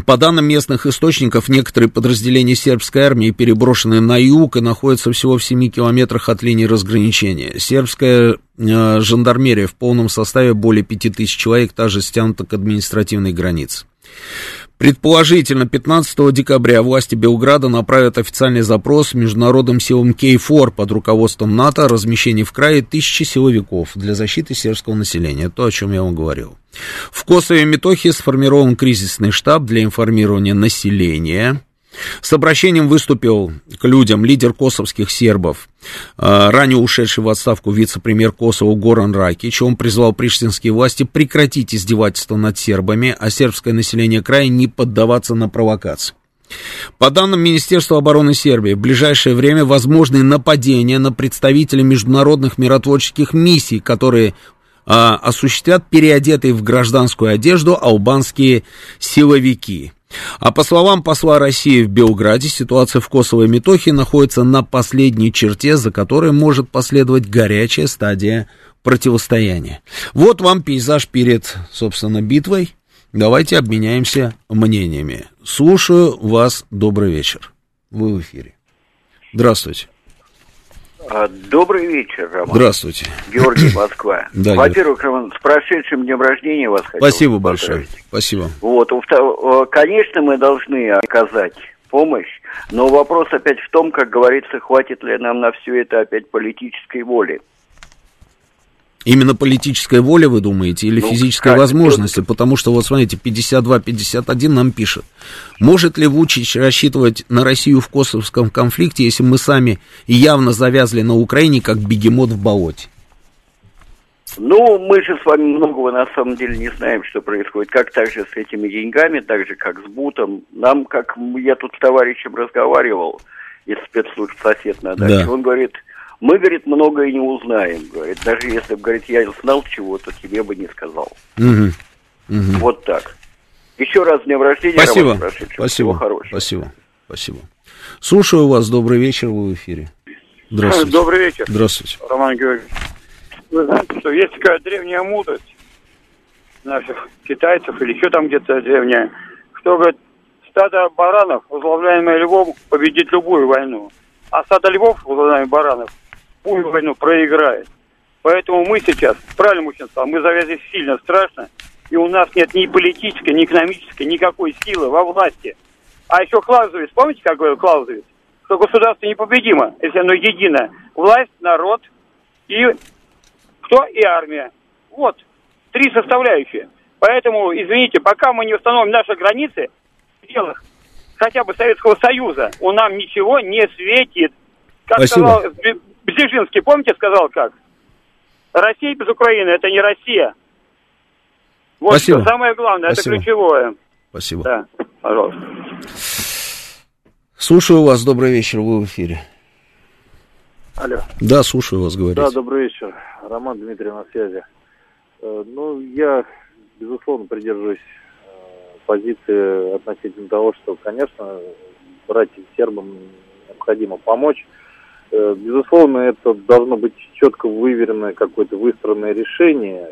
По данным местных источников, некоторые подразделения сербской армии переброшены на юг и находятся всего в 7 километрах от линии разграничения. Сербская э, жандармерия в полном составе более 5000 человек также стянута к административной границе. Предположительно, 15 декабря власти Белграда направят официальный запрос международным силам Кей-4 под руководством НАТО о размещении в крае тысячи силовиков для защиты сербского населения. То, о чем я вам говорил. В Косове Метохе сформирован кризисный штаб для информирования населения с обращением выступил к людям лидер косовских сербов, а, ранее ушедший в отставку вице-премьер Косово Горан Ракич. Он призвал приштинские власти прекратить издевательство над сербами, а сербское население края не поддаваться на провокации. По данным Министерства обороны Сербии, в ближайшее время возможны нападения на представителей международных миротворческих миссий, которые а, осуществят переодетые в гражданскую одежду албанские силовики. А по словам посла России в Белграде, ситуация в Косово и Метохе находится на последней черте, за которой может последовать горячая стадия противостояния. Вот вам пейзаж перед, собственно, битвой. Давайте обменяемся мнениями. Слушаю вас. Добрый вечер. Вы в эфире. Здравствуйте. А, добрый вечер, Роман. Здравствуйте. Георгий Москва. Да, Во-первых, Роман, с прошедшим днем рождения вас хотел Спасибо большое. Спасибо. Вот, конечно, мы должны оказать помощь, но вопрос опять в том, как говорится, хватит ли нам на все это опять политической воли. Именно политическая воля, вы думаете, или ну, физическая возможность? Потому что, вот смотрите, 52-51 нам пишет. Может ли Вучич рассчитывать на Россию в косовском конфликте, если мы сами явно завязли на Украине, как бегемот в болоте? Ну, мы же с вами многого на самом деле не знаем, что происходит. Как так же с этими деньгами, так же как с Бутом. Нам, как я тут с товарищем разговаривал из спецслужб сосед на даче, да. он говорит, мы, говорит, многое не узнаем. Говорит, даже если бы, говорит, я знал чего-то, тебе бы не сказал. Угу. Угу. Вот так. Еще раз с днем рождения. Спасибо. Спасибо. Всего хорошего. Спасибо. Спасибо. Слушаю вас. Добрый вечер. Вы в эфире. Здравствуйте. Добрый вечер. Здравствуйте. Роман Георгиевич. Вы знаете, что есть такая древняя мудрость наших китайцев или еще там где-то древняя, что, говорит, стадо баранов, возглавляемое львом, победит любую войну. А стадо львов, возглавляемое баранов, любую войну проиграет. Поэтому мы сейчас, правильно мужчина сказал, мы завязали сильно, страшно, и у нас нет ни политической, ни экономической, никакой силы во власти. А еще Клаузовец, помните, как говорил Клаузовец? Что государство непобедимо, если оно едино. Власть, народ и кто? И армия. Вот, три составляющие. Поэтому, извините, пока мы не установим наши границы в пределах хотя бы Советского Союза, у нам ничего не светит. Как Спасибо. сказал Бзежинский, помните, сказал как? Россия без Украины – это не Россия. Вот Спасибо. что самое главное, Спасибо. это ключевое. Спасибо. Да, пожалуйста. Слушаю вас, добрый вечер, вы в эфире. Алло. Да, слушаю вас, говорите. Да, добрый вечер. Роман Дмитрий на связи. Э, ну, я, безусловно, придерживаюсь э, позиции относительно того, что, конечно, братьям сербам необходимо помочь. Э, безусловно, это должно быть четко выверенное какое-то выстроенное решение.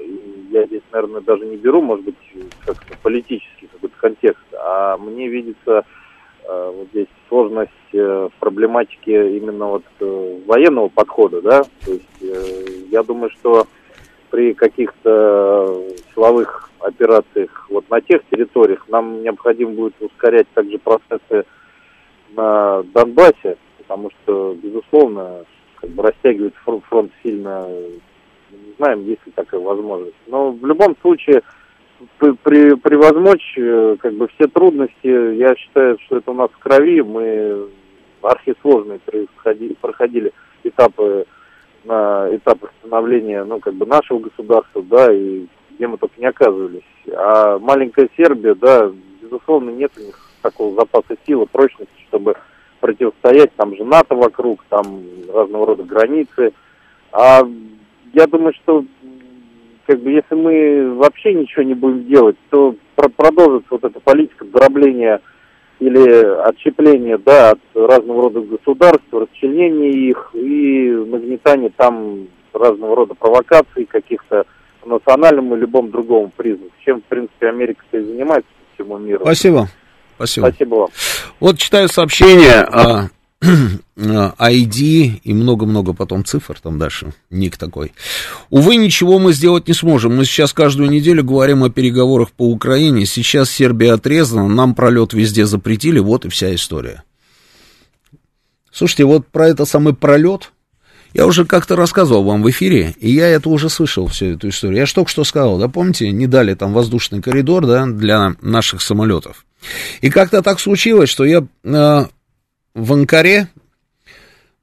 Я здесь, наверное, даже не беру, может быть, как-то политический какой-то контекст, а мне видится э, вот здесь сложность э, в проблематике именно вот э, военного подхода, да, то есть я думаю, что при каких-то силовых операциях вот на тех территориях нам необходимо будет ускорять также процессы на Донбассе, потому что, безусловно, как бы растягивает фронт, сильно, не знаем, есть ли такая возможность. Но в любом случае, при, превозмочь э, как бы все трудности, я считаю, что это у нас в крови, мы архисложные происходили, проходили этапы на этапах становления, ну, как бы нашего государства, да, и где мы только не оказывались. А маленькая Сербия, да, безусловно, нет у них такого запаса силы, прочности, чтобы противостоять, там же НАТО вокруг, там разного рода границы. А я думаю, что как бы если мы вообще ничего не будем делать, то про продолжится вот эта политика дробления или отщепления да, от разного рода государств, расчленения их и нагнетания там разного рода провокаций каких-то национальному и любому другому признаку, чем, в принципе, Америка и занимается по всему миру. Спасибо. Спасибо. Спасибо вам. Вот читаю сообщение о ID и много-много потом цифр там дальше, ник такой. Увы, ничего мы сделать не сможем. Мы сейчас каждую неделю говорим о переговорах по Украине. Сейчас Сербия отрезана, нам пролет везде запретили, вот и вся история. Слушайте, вот про это самый пролет, я уже как-то рассказывал вам в эфире, и я это уже слышал, всю эту историю. Я же только что сказал, да, помните, не дали там воздушный коридор, да, для наших самолетов. И как-то так случилось, что я э, в Анкаре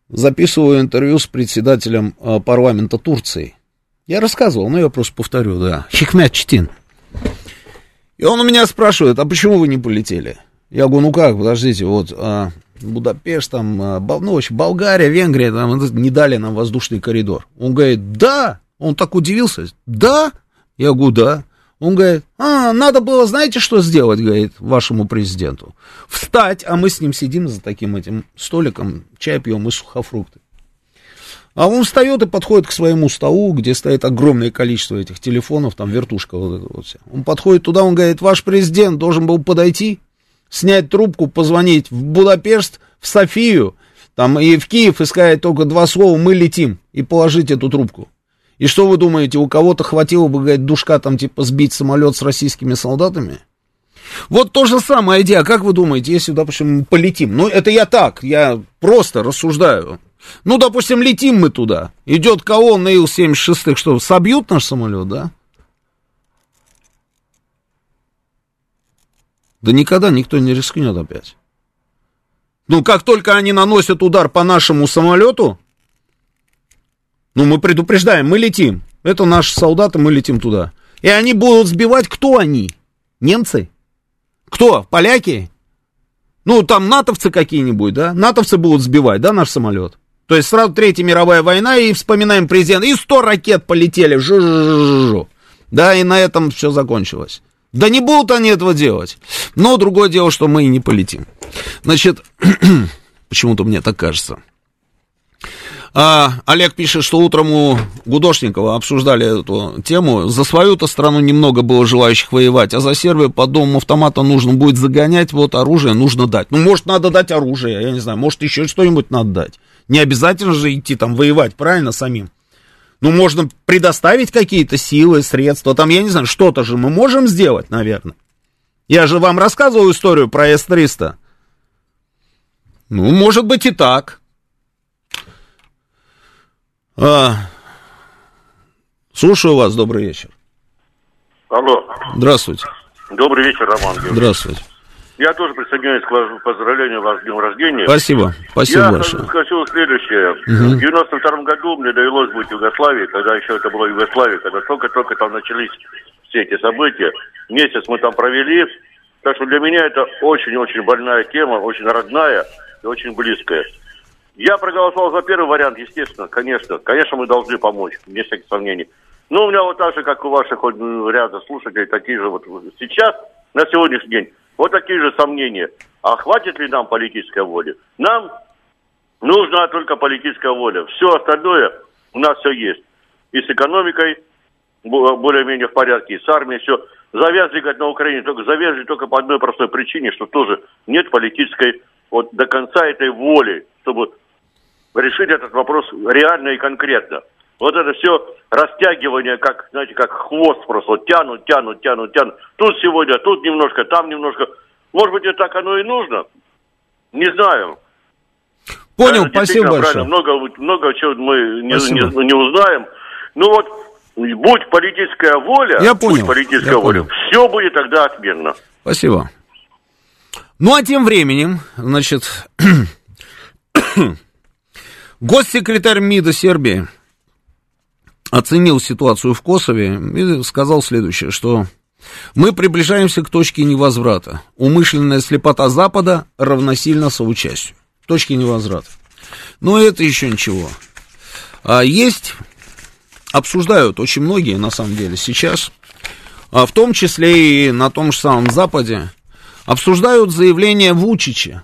записываю интервью с председателем э, парламента Турции. Я рассказывал, но я просто повторю, да. Хикмет Чтин. И он у меня спрашивает, а почему вы не полетели? Я говорю, ну как, подождите, вот а, Будапешт, там, а, ну, в общем, Болгария, Венгрия, там, не дали нам воздушный коридор. Он говорит, да. Он так удивился. Да? Я говорю, да. Он говорит, а, надо было, знаете, что сделать, говорит, вашему президенту? Встать, а мы с ним сидим за таким этим столиком, чай пьем и сухофрукты. А он встает и подходит к своему столу, где стоит огромное количество этих телефонов, там вертушка вот эта вот вся. Он подходит туда, он говорит, ваш президент должен был подойти, снять трубку, позвонить в Будапешт, в Софию, там и в Киев и сказать только два слова, мы летим, и положить эту трубку. И что вы думаете, у кого-то хватило бы, говорит, душка там типа сбить самолет с российскими солдатами? Вот то же самое идея. Как вы думаете, если, допустим, полетим? Ну, это я так, я просто рассуждаю. Ну, допустим, летим мы туда. Идет колонна Ил-76, что, собьют наш самолет, да? Да никогда никто не рискнет опять. Ну, как только они наносят удар по нашему самолету, ну, мы предупреждаем, мы летим. Это наши солдаты, мы летим туда. И они будут сбивать, кто они? Немцы? Кто? Поляки? Ну, там натовцы какие-нибудь, да? Натовцы будут сбивать, да, наш самолет? То есть сразу Третья мировая война, и вспоминаем президент, и сто ракет полетели, жу -жу -жу -жу. Да, и на этом все закончилось. Да не будут они этого делать. Но другое дело, что мы и не полетим. Значит, почему-то мне так кажется. А, Олег пишет, что утром у Гудошникова обсуждали эту тему. За свою-то страну немного было желающих воевать, а за Сербию по дому автомата нужно будет загонять, вот оружие нужно дать. Ну, может, надо дать оружие, я не знаю, может, еще что-нибудь надо дать. Не обязательно же идти там воевать, правильно, самим? Ну, можно предоставить какие-то силы, средства, там, я не знаю, что-то же мы можем сделать, наверное. Я же вам рассказывал историю про С-300. Ну, может быть и так. А, слушаю вас, добрый вечер. Алло. Здравствуйте. Добрый вечер, Роман. Георгиевич. Здравствуйте. Я тоже присоединяюсь к вашему поздравлению вас с днем рождения. Спасибо, спасибо Я большое. хочу следующее. Угу. В 92 году мне довелось быть в Югославии, когда еще это была Югославия, когда только-только там начались все эти события. Месяц мы там провели, так что для меня это очень-очень больная тема, очень родная и очень близкая. Я проголосовал за первый вариант, естественно, конечно. Конечно, мы должны помочь, без всяких сомнений. Но у меня вот так же, как у ваших ну, ряда слушателей, такие же вот сейчас, на сегодняшний день, вот такие же сомнения. А хватит ли нам политической воли? Нам нужна только политическая воля. Все остальное у нас все есть. И с экономикой, более-менее в порядке, и с армией все. Завязли, говорят, на Украине, только завязли только по одной простой причине, что тоже нет политической вот до конца этой воли, чтобы решить этот вопрос реально и конкретно. Вот это все растягивание, как, знаете, как хвост просто, вот тянут, тянут, тянут, тянут. Тут сегодня, тут немножко, там немножко. Может быть, и так оно и нужно? Не знаю. Понял, Наверное, спасибо большое. Много, много чего мы не, не, не узнаем. Ну вот, будь политическая воля, Я понял. будь политическая Я воля, понял. все будет тогда отменно. Спасибо. Ну а тем временем, значит, госсекретарь МИДа Сербии оценил ситуацию в Косове и сказал следующее, что мы приближаемся к точке невозврата. Умышленная слепота Запада равносильно соучастию. Точки невозврата. Но это еще ничего. А есть, обсуждают очень многие, на самом деле, сейчас, а в том числе и на том же самом Западе, обсуждают заявление Вучича.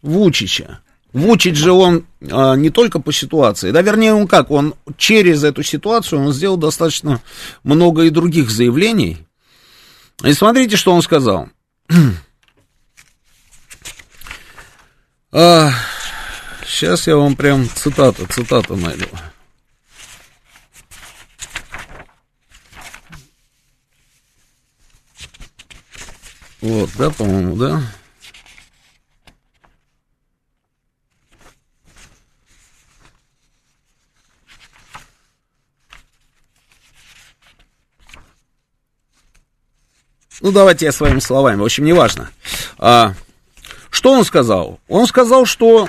Вучича. Вучич же он а, не только по ситуации, да, вернее, он как, он через эту ситуацию, он сделал достаточно много и других заявлений. И смотрите, что он сказал. а, сейчас я вам прям цитату, цитату найду. Вот, да, по-моему, да? Ну, давайте я своими словами, в общем, неважно. А, что он сказал? Он сказал, что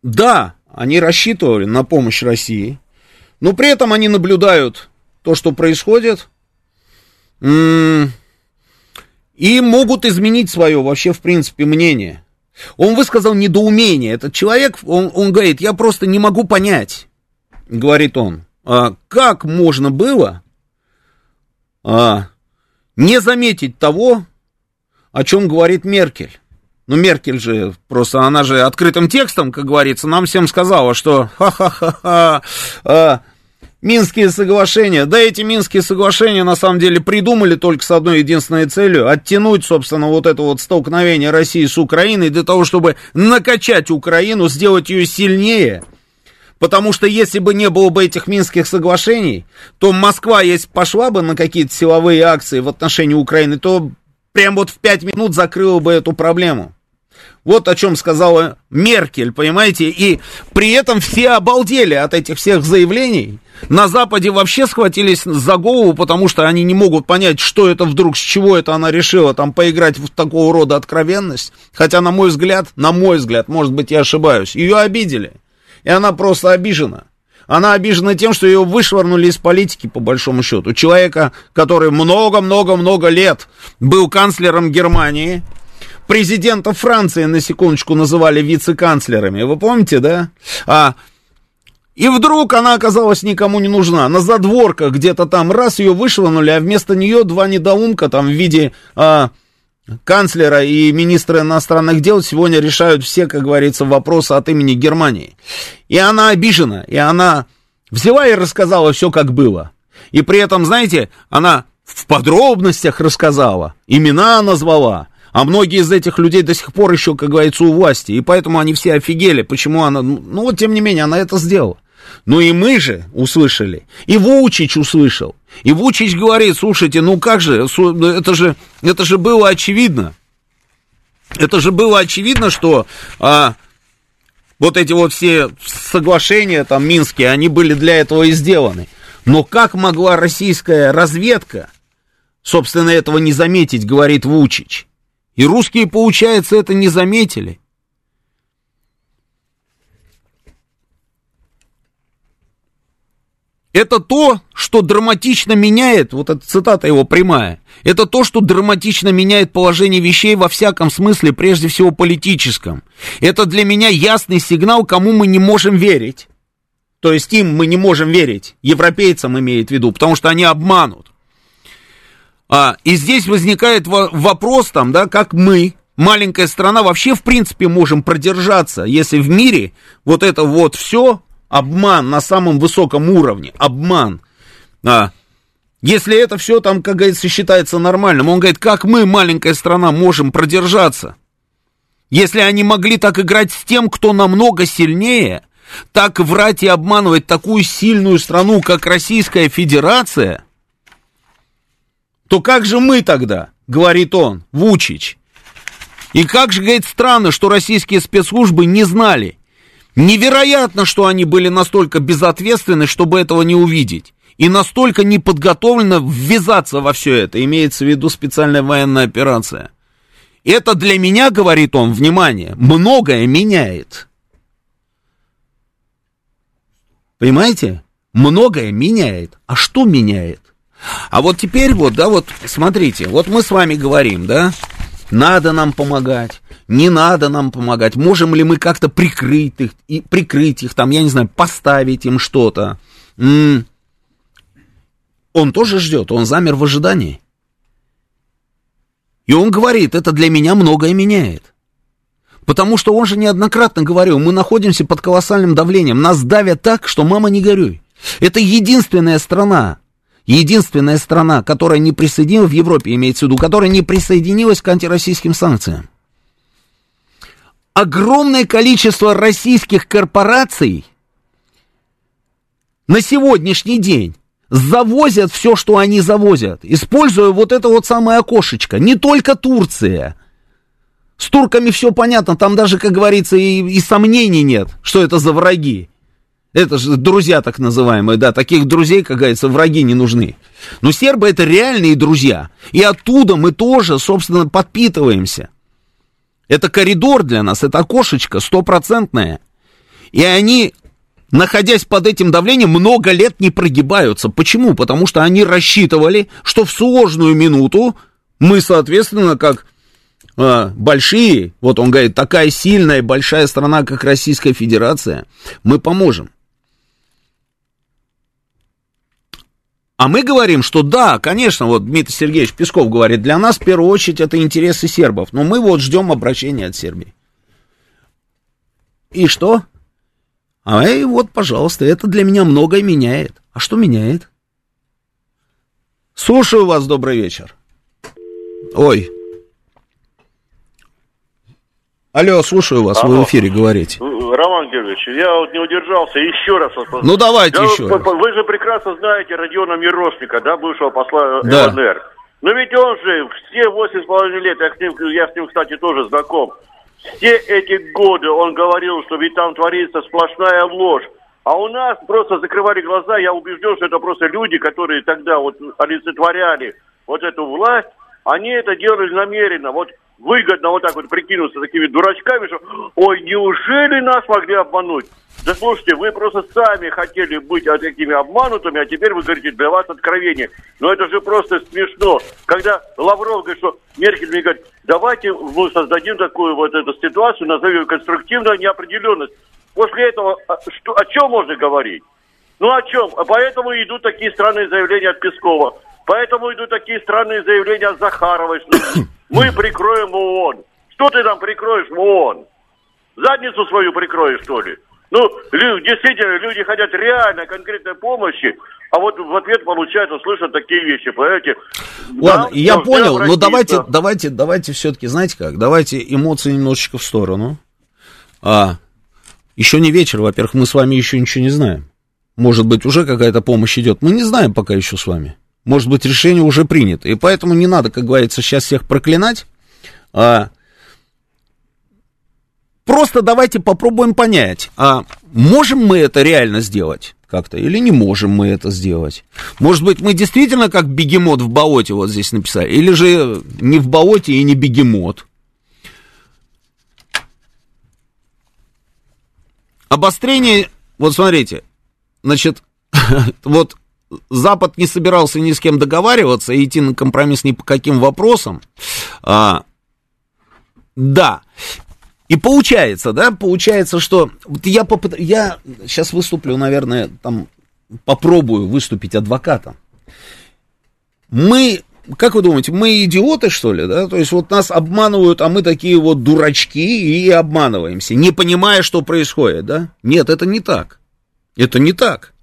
да, они рассчитывали на помощь России, но при этом они наблюдают то, что происходит, и могут изменить свое вообще, в принципе, мнение. Он высказал недоумение. Этот человек, он, он говорит, я просто не могу понять, говорит он, а как можно было а, не заметить того, о чем говорит Меркель. Ну, Меркель же, просто она же открытым текстом, как говорится, нам всем сказала, что ха-ха-ха-ха, а, Минские соглашения, да эти Минские соглашения на самом деле придумали только с одной единственной целью, оттянуть, собственно, вот это вот столкновение России с Украиной для того, чтобы накачать Украину, сделать ее сильнее, Потому что если бы не было бы этих Минских соглашений, то Москва, если пошла бы на какие-то силовые акции в отношении Украины, то прям вот в пять минут закрыла бы эту проблему. Вот о чем сказала Меркель, понимаете? И при этом все обалдели от этих всех заявлений. На Западе вообще схватились за голову, потому что они не могут понять, что это вдруг, с чего это она решила там поиграть в такого рода откровенность. Хотя, на мой взгляд, на мой взгляд, может быть, я ошибаюсь, ее обидели и она просто обижена. Она обижена тем, что ее вышвырнули из политики, по большому счету. Человека, который много-много-много лет был канцлером Германии, президента Франции, на секундочку, называли вице-канцлерами. Вы помните, да? А, и вдруг она оказалась никому не нужна. На задворках где-то там раз ее вышвырнули, а вместо нее два недоумка там в виде... А, канцлера и министра иностранных дел сегодня решают все, как говорится, вопросы от имени Германии. И она обижена, и она взяла и рассказала все, как было. И при этом, знаете, она в подробностях рассказала, имена назвала, а многие из этих людей до сих пор еще, как говорится, у власти. И поэтому они все офигели, почему она... Ну вот, тем не менее, она это сделала. Ну и мы же услышали, и Вучич услышал. И Вучич говорит, слушайте, ну как же, это же, это же было очевидно. Это же было очевидно, что а, вот эти вот все соглашения там минские, они были для этого и сделаны. Но как могла российская разведка, собственно, этого не заметить, говорит Вучич. И русские, получается, это не заметили. Это то, что драматично меняет, вот эта цитата его прямая, это то, что драматично меняет положение вещей во всяком смысле, прежде всего политическом. Это для меня ясный сигнал, кому мы не можем верить. То есть им мы не можем верить, европейцам имеет в виду, потому что они обманут. А, и здесь возникает вопрос там, да, как мы, маленькая страна, вообще в принципе можем продержаться, если в мире вот это вот все Обман на самом высоком уровне. Обман. А, если это все там, как говорится, считается нормальным, он говорит, как мы, маленькая страна, можем продержаться? Если они могли так играть с тем, кто намного сильнее, так врать и обманывать такую сильную страну, как Российская Федерация, то как же мы тогда, говорит он, Вучич? И как же, говорит, странно, что российские спецслужбы не знали. Невероятно, что они были настолько безответственны, чтобы этого не увидеть. И настолько не подготовлены ввязаться во все это, имеется в виду специальная военная операция. Это для меня, говорит он, внимание, многое меняет. Понимаете? Многое меняет. А что меняет? А вот теперь вот, да, вот, смотрите, вот мы с вами говорим, да, надо нам помогать, не надо нам помогать, можем ли мы как-то прикрыть их, и прикрыть их, там, я не знаю, поставить им что-то. Он тоже ждет, он замер в ожидании. И он говорит, это для меня многое меняет. Потому что он же неоднократно говорил, мы находимся под колоссальным давлением, нас давят так, что мама не горюй. Это единственная страна, единственная страна, которая не присоединилась, в Европе имеется в виду, которая не присоединилась к антироссийским санкциям. Огромное количество российских корпораций на сегодняшний день завозят все, что они завозят, используя вот это вот самое окошечко. Не только Турция. С турками все понятно, там даже, как говорится, и, и сомнений нет, что это за враги. Это же друзья так называемые, да, таких друзей, как говорится, враги не нужны. Но сербы это реальные друзья. И оттуда мы тоже, собственно, подпитываемся. Это коридор для нас, это окошечко стопроцентное. И они находясь под этим давлением, много лет не прогибаются. Почему? Потому что они рассчитывали, что в сложную минуту мы, соответственно, как э, большие, вот он говорит, такая сильная большая страна, как Российская Федерация, мы поможем. А мы говорим, что да, конечно, вот Дмитрий Сергеевич Песков говорит, для нас в первую очередь это интересы сербов, но мы вот ждем обращения от Сербии. И что? А и вот, пожалуйста, это для меня многое меняет. А что меняет? Слушаю вас, добрый вечер. Ой. Алло, слушаю вас, Алло. вы в эфире говорите. Роман Георгиевич, я вот не удержался, еще раз Ну давайте я, еще вы, раз. Вы же прекрасно знаете Родиона Мирошника, да, бывшего посла да. ЛНР. Но ведь он же все восемь с половиной лет, я с, ним, я с ним, кстати, тоже знаком, все эти годы он говорил, что ведь там творится сплошная ложь. А у нас просто закрывали глаза, я убежден, что это просто люди, которые тогда вот олицетворяли вот эту власть, они это делали намеренно. Вот выгодно вот так вот прикинуться такими дурачками, что ой, неужели нас могли обмануть? Да слушайте, вы просто сами хотели быть вот такими обманутыми, а теперь вы говорите, для вас откровение. Но это же просто смешно. Когда Лавров говорит, что Меркель мне говорит, давайте мы создадим такую вот эту ситуацию, назовем ее конструктивная неопределенность. После этого а, что, о чем можно говорить? Ну о чем? Поэтому идут такие странные заявления от Пескова. Поэтому идут такие странные заявления от Захаровой, что мы прикроем ООН. Что ты там прикроешь в ООН? Задницу свою прикроешь, что ли? Ну, действительно, люди хотят реально конкретной помощи, а вот в ответ получают, услышат такие вещи, понимаете? Ладно, да, я понял, но давайте, давайте, давайте все-таки, знаете как, давайте эмоции немножечко в сторону. А, еще не вечер, во-первых, мы с вами еще ничего не знаем. Может быть, уже какая-то помощь идет. Мы не знаем пока еще с вами. Может быть, решение уже принято. И поэтому не надо, как говорится, сейчас всех проклинать. А, просто давайте попробуем понять, а можем мы это реально сделать как-то, или не можем мы это сделать? Может быть, мы действительно как бегемот в болоте вот здесь написали, или же не в болоте и не бегемот? Обострение, вот смотрите, значит, вот Запад не собирался ни с кем договариваться и идти на компромисс ни по каким вопросам. А, да. И получается, да, получается, что вот я, попыт... я сейчас выступлю, наверное, там попробую выступить адвокатом. Мы, как вы думаете, мы идиоты, что ли, да? То есть вот нас обманывают, а мы такие вот дурачки и обманываемся, не понимая, что происходит, да? Нет, это не так. Это не так.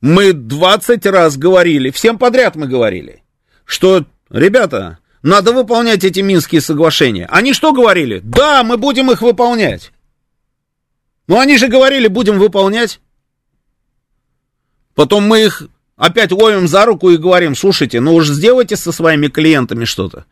Мы 20 раз говорили, всем подряд мы говорили, что, ребята, надо выполнять эти Минские соглашения. Они что говорили? Да, мы будем их выполнять. Но они же говорили, будем выполнять. Потом мы их опять ловим за руку и говорим, слушайте, ну уж сделайте со своими клиентами что-то,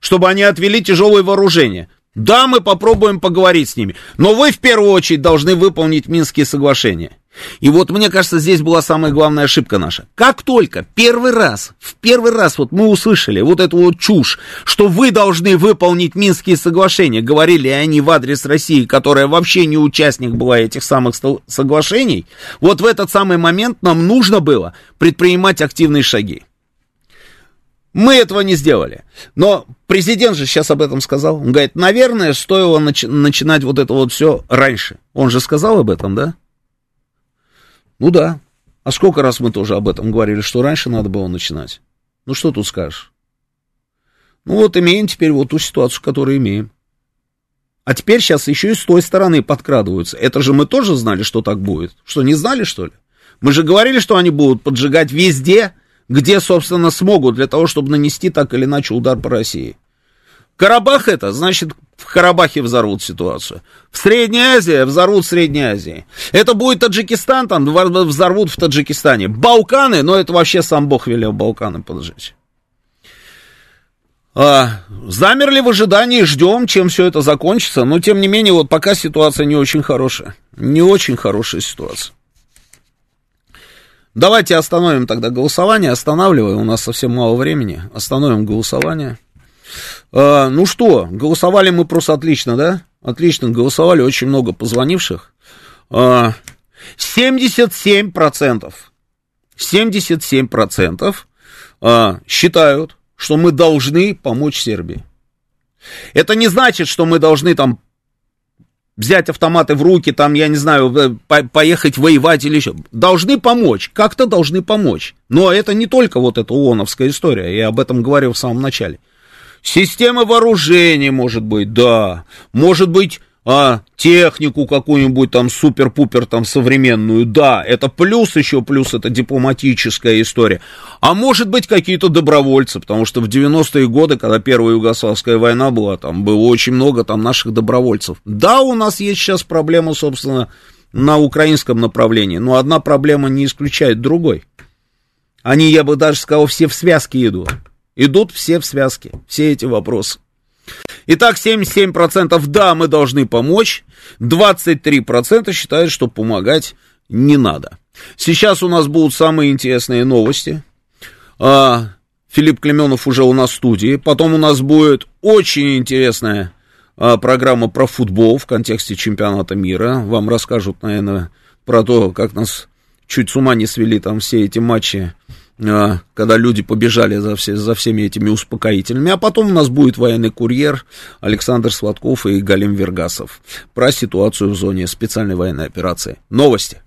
чтобы они отвели тяжелое вооружение. Да, мы попробуем поговорить с ними, но вы в первую очередь должны выполнить Минские соглашения. И вот мне кажется, здесь была самая главная ошибка наша. Как только первый раз, в первый раз вот мы услышали вот эту вот чушь, что вы должны выполнить Минские соглашения, говорили они в адрес России, которая вообще не участник была этих самых соглашений, вот в этот самый момент нам нужно было предпринимать активные шаги. Мы этого не сделали. Но президент же сейчас об этом сказал. Он говорит, наверное, стоило начи- начинать вот это вот все раньше. Он же сказал об этом, да? Ну да. А сколько раз мы тоже об этом говорили, что раньше надо было начинать? Ну что тут скажешь? Ну вот имеем теперь вот ту ситуацию, которую имеем. А теперь сейчас еще и с той стороны подкрадываются. Это же мы тоже знали, что так будет. Что, не знали, что ли? Мы же говорили, что они будут поджигать везде, где, собственно, смогут для того, чтобы нанести так или иначе удар по России. Карабах это, значит, в Карабахе взорвут ситуацию. В Средней Азии взорвут в Средней Азии. Это будет Таджикистан, там взорвут в Таджикистане. Балканы, но это вообще сам Бог велел Балканы поджечь. А, замерли в ожидании, ждем, чем все это закончится. Но, тем не менее, вот пока ситуация не очень хорошая. Не очень хорошая ситуация. Давайте остановим тогда голосование. Останавливаем, у нас совсем мало времени. Остановим голосование. А, ну что, голосовали мы просто отлично, да? Отлично, голосовали очень много позвонивших. А, 77%, 77% а, считают, что мы должны помочь Сербии. Это не значит, что мы должны там взять автоматы в руки, там, я не знаю, по поехать воевать или еще. Должны помочь, как-то должны помочь. Но это не только вот эта ООНовская история, я об этом говорил в самом начале. Система вооружений, может быть, да. Может быть, а, технику какую-нибудь там супер-пупер там современную, да, это плюс еще, плюс это дипломатическая история. А может быть какие-то добровольцы, потому что в 90-е годы, когда Первая Югославская война была, там было очень много там наших добровольцев. Да, у нас есть сейчас проблема, собственно, на украинском направлении, но одна проблема не исключает другой. Они, я бы даже сказал, все в связке идут. Идут все в связке, все эти вопросы. Итак, 77% да, мы должны помочь, 23% считают, что помогать не надо. Сейчас у нас будут самые интересные новости. А, Филипп Клеменов уже у нас в студии. Потом у нас будет очень интересная а, программа про футбол в контексте чемпионата мира. Вам расскажут, наверное, про то, как нас чуть с ума не свели там все эти матчи когда люди побежали за, все, за всеми этими успокоительными. А потом у нас будет военный курьер Александр Сладков и Галим Вергасов про ситуацию в зоне специальной военной операции. Новости.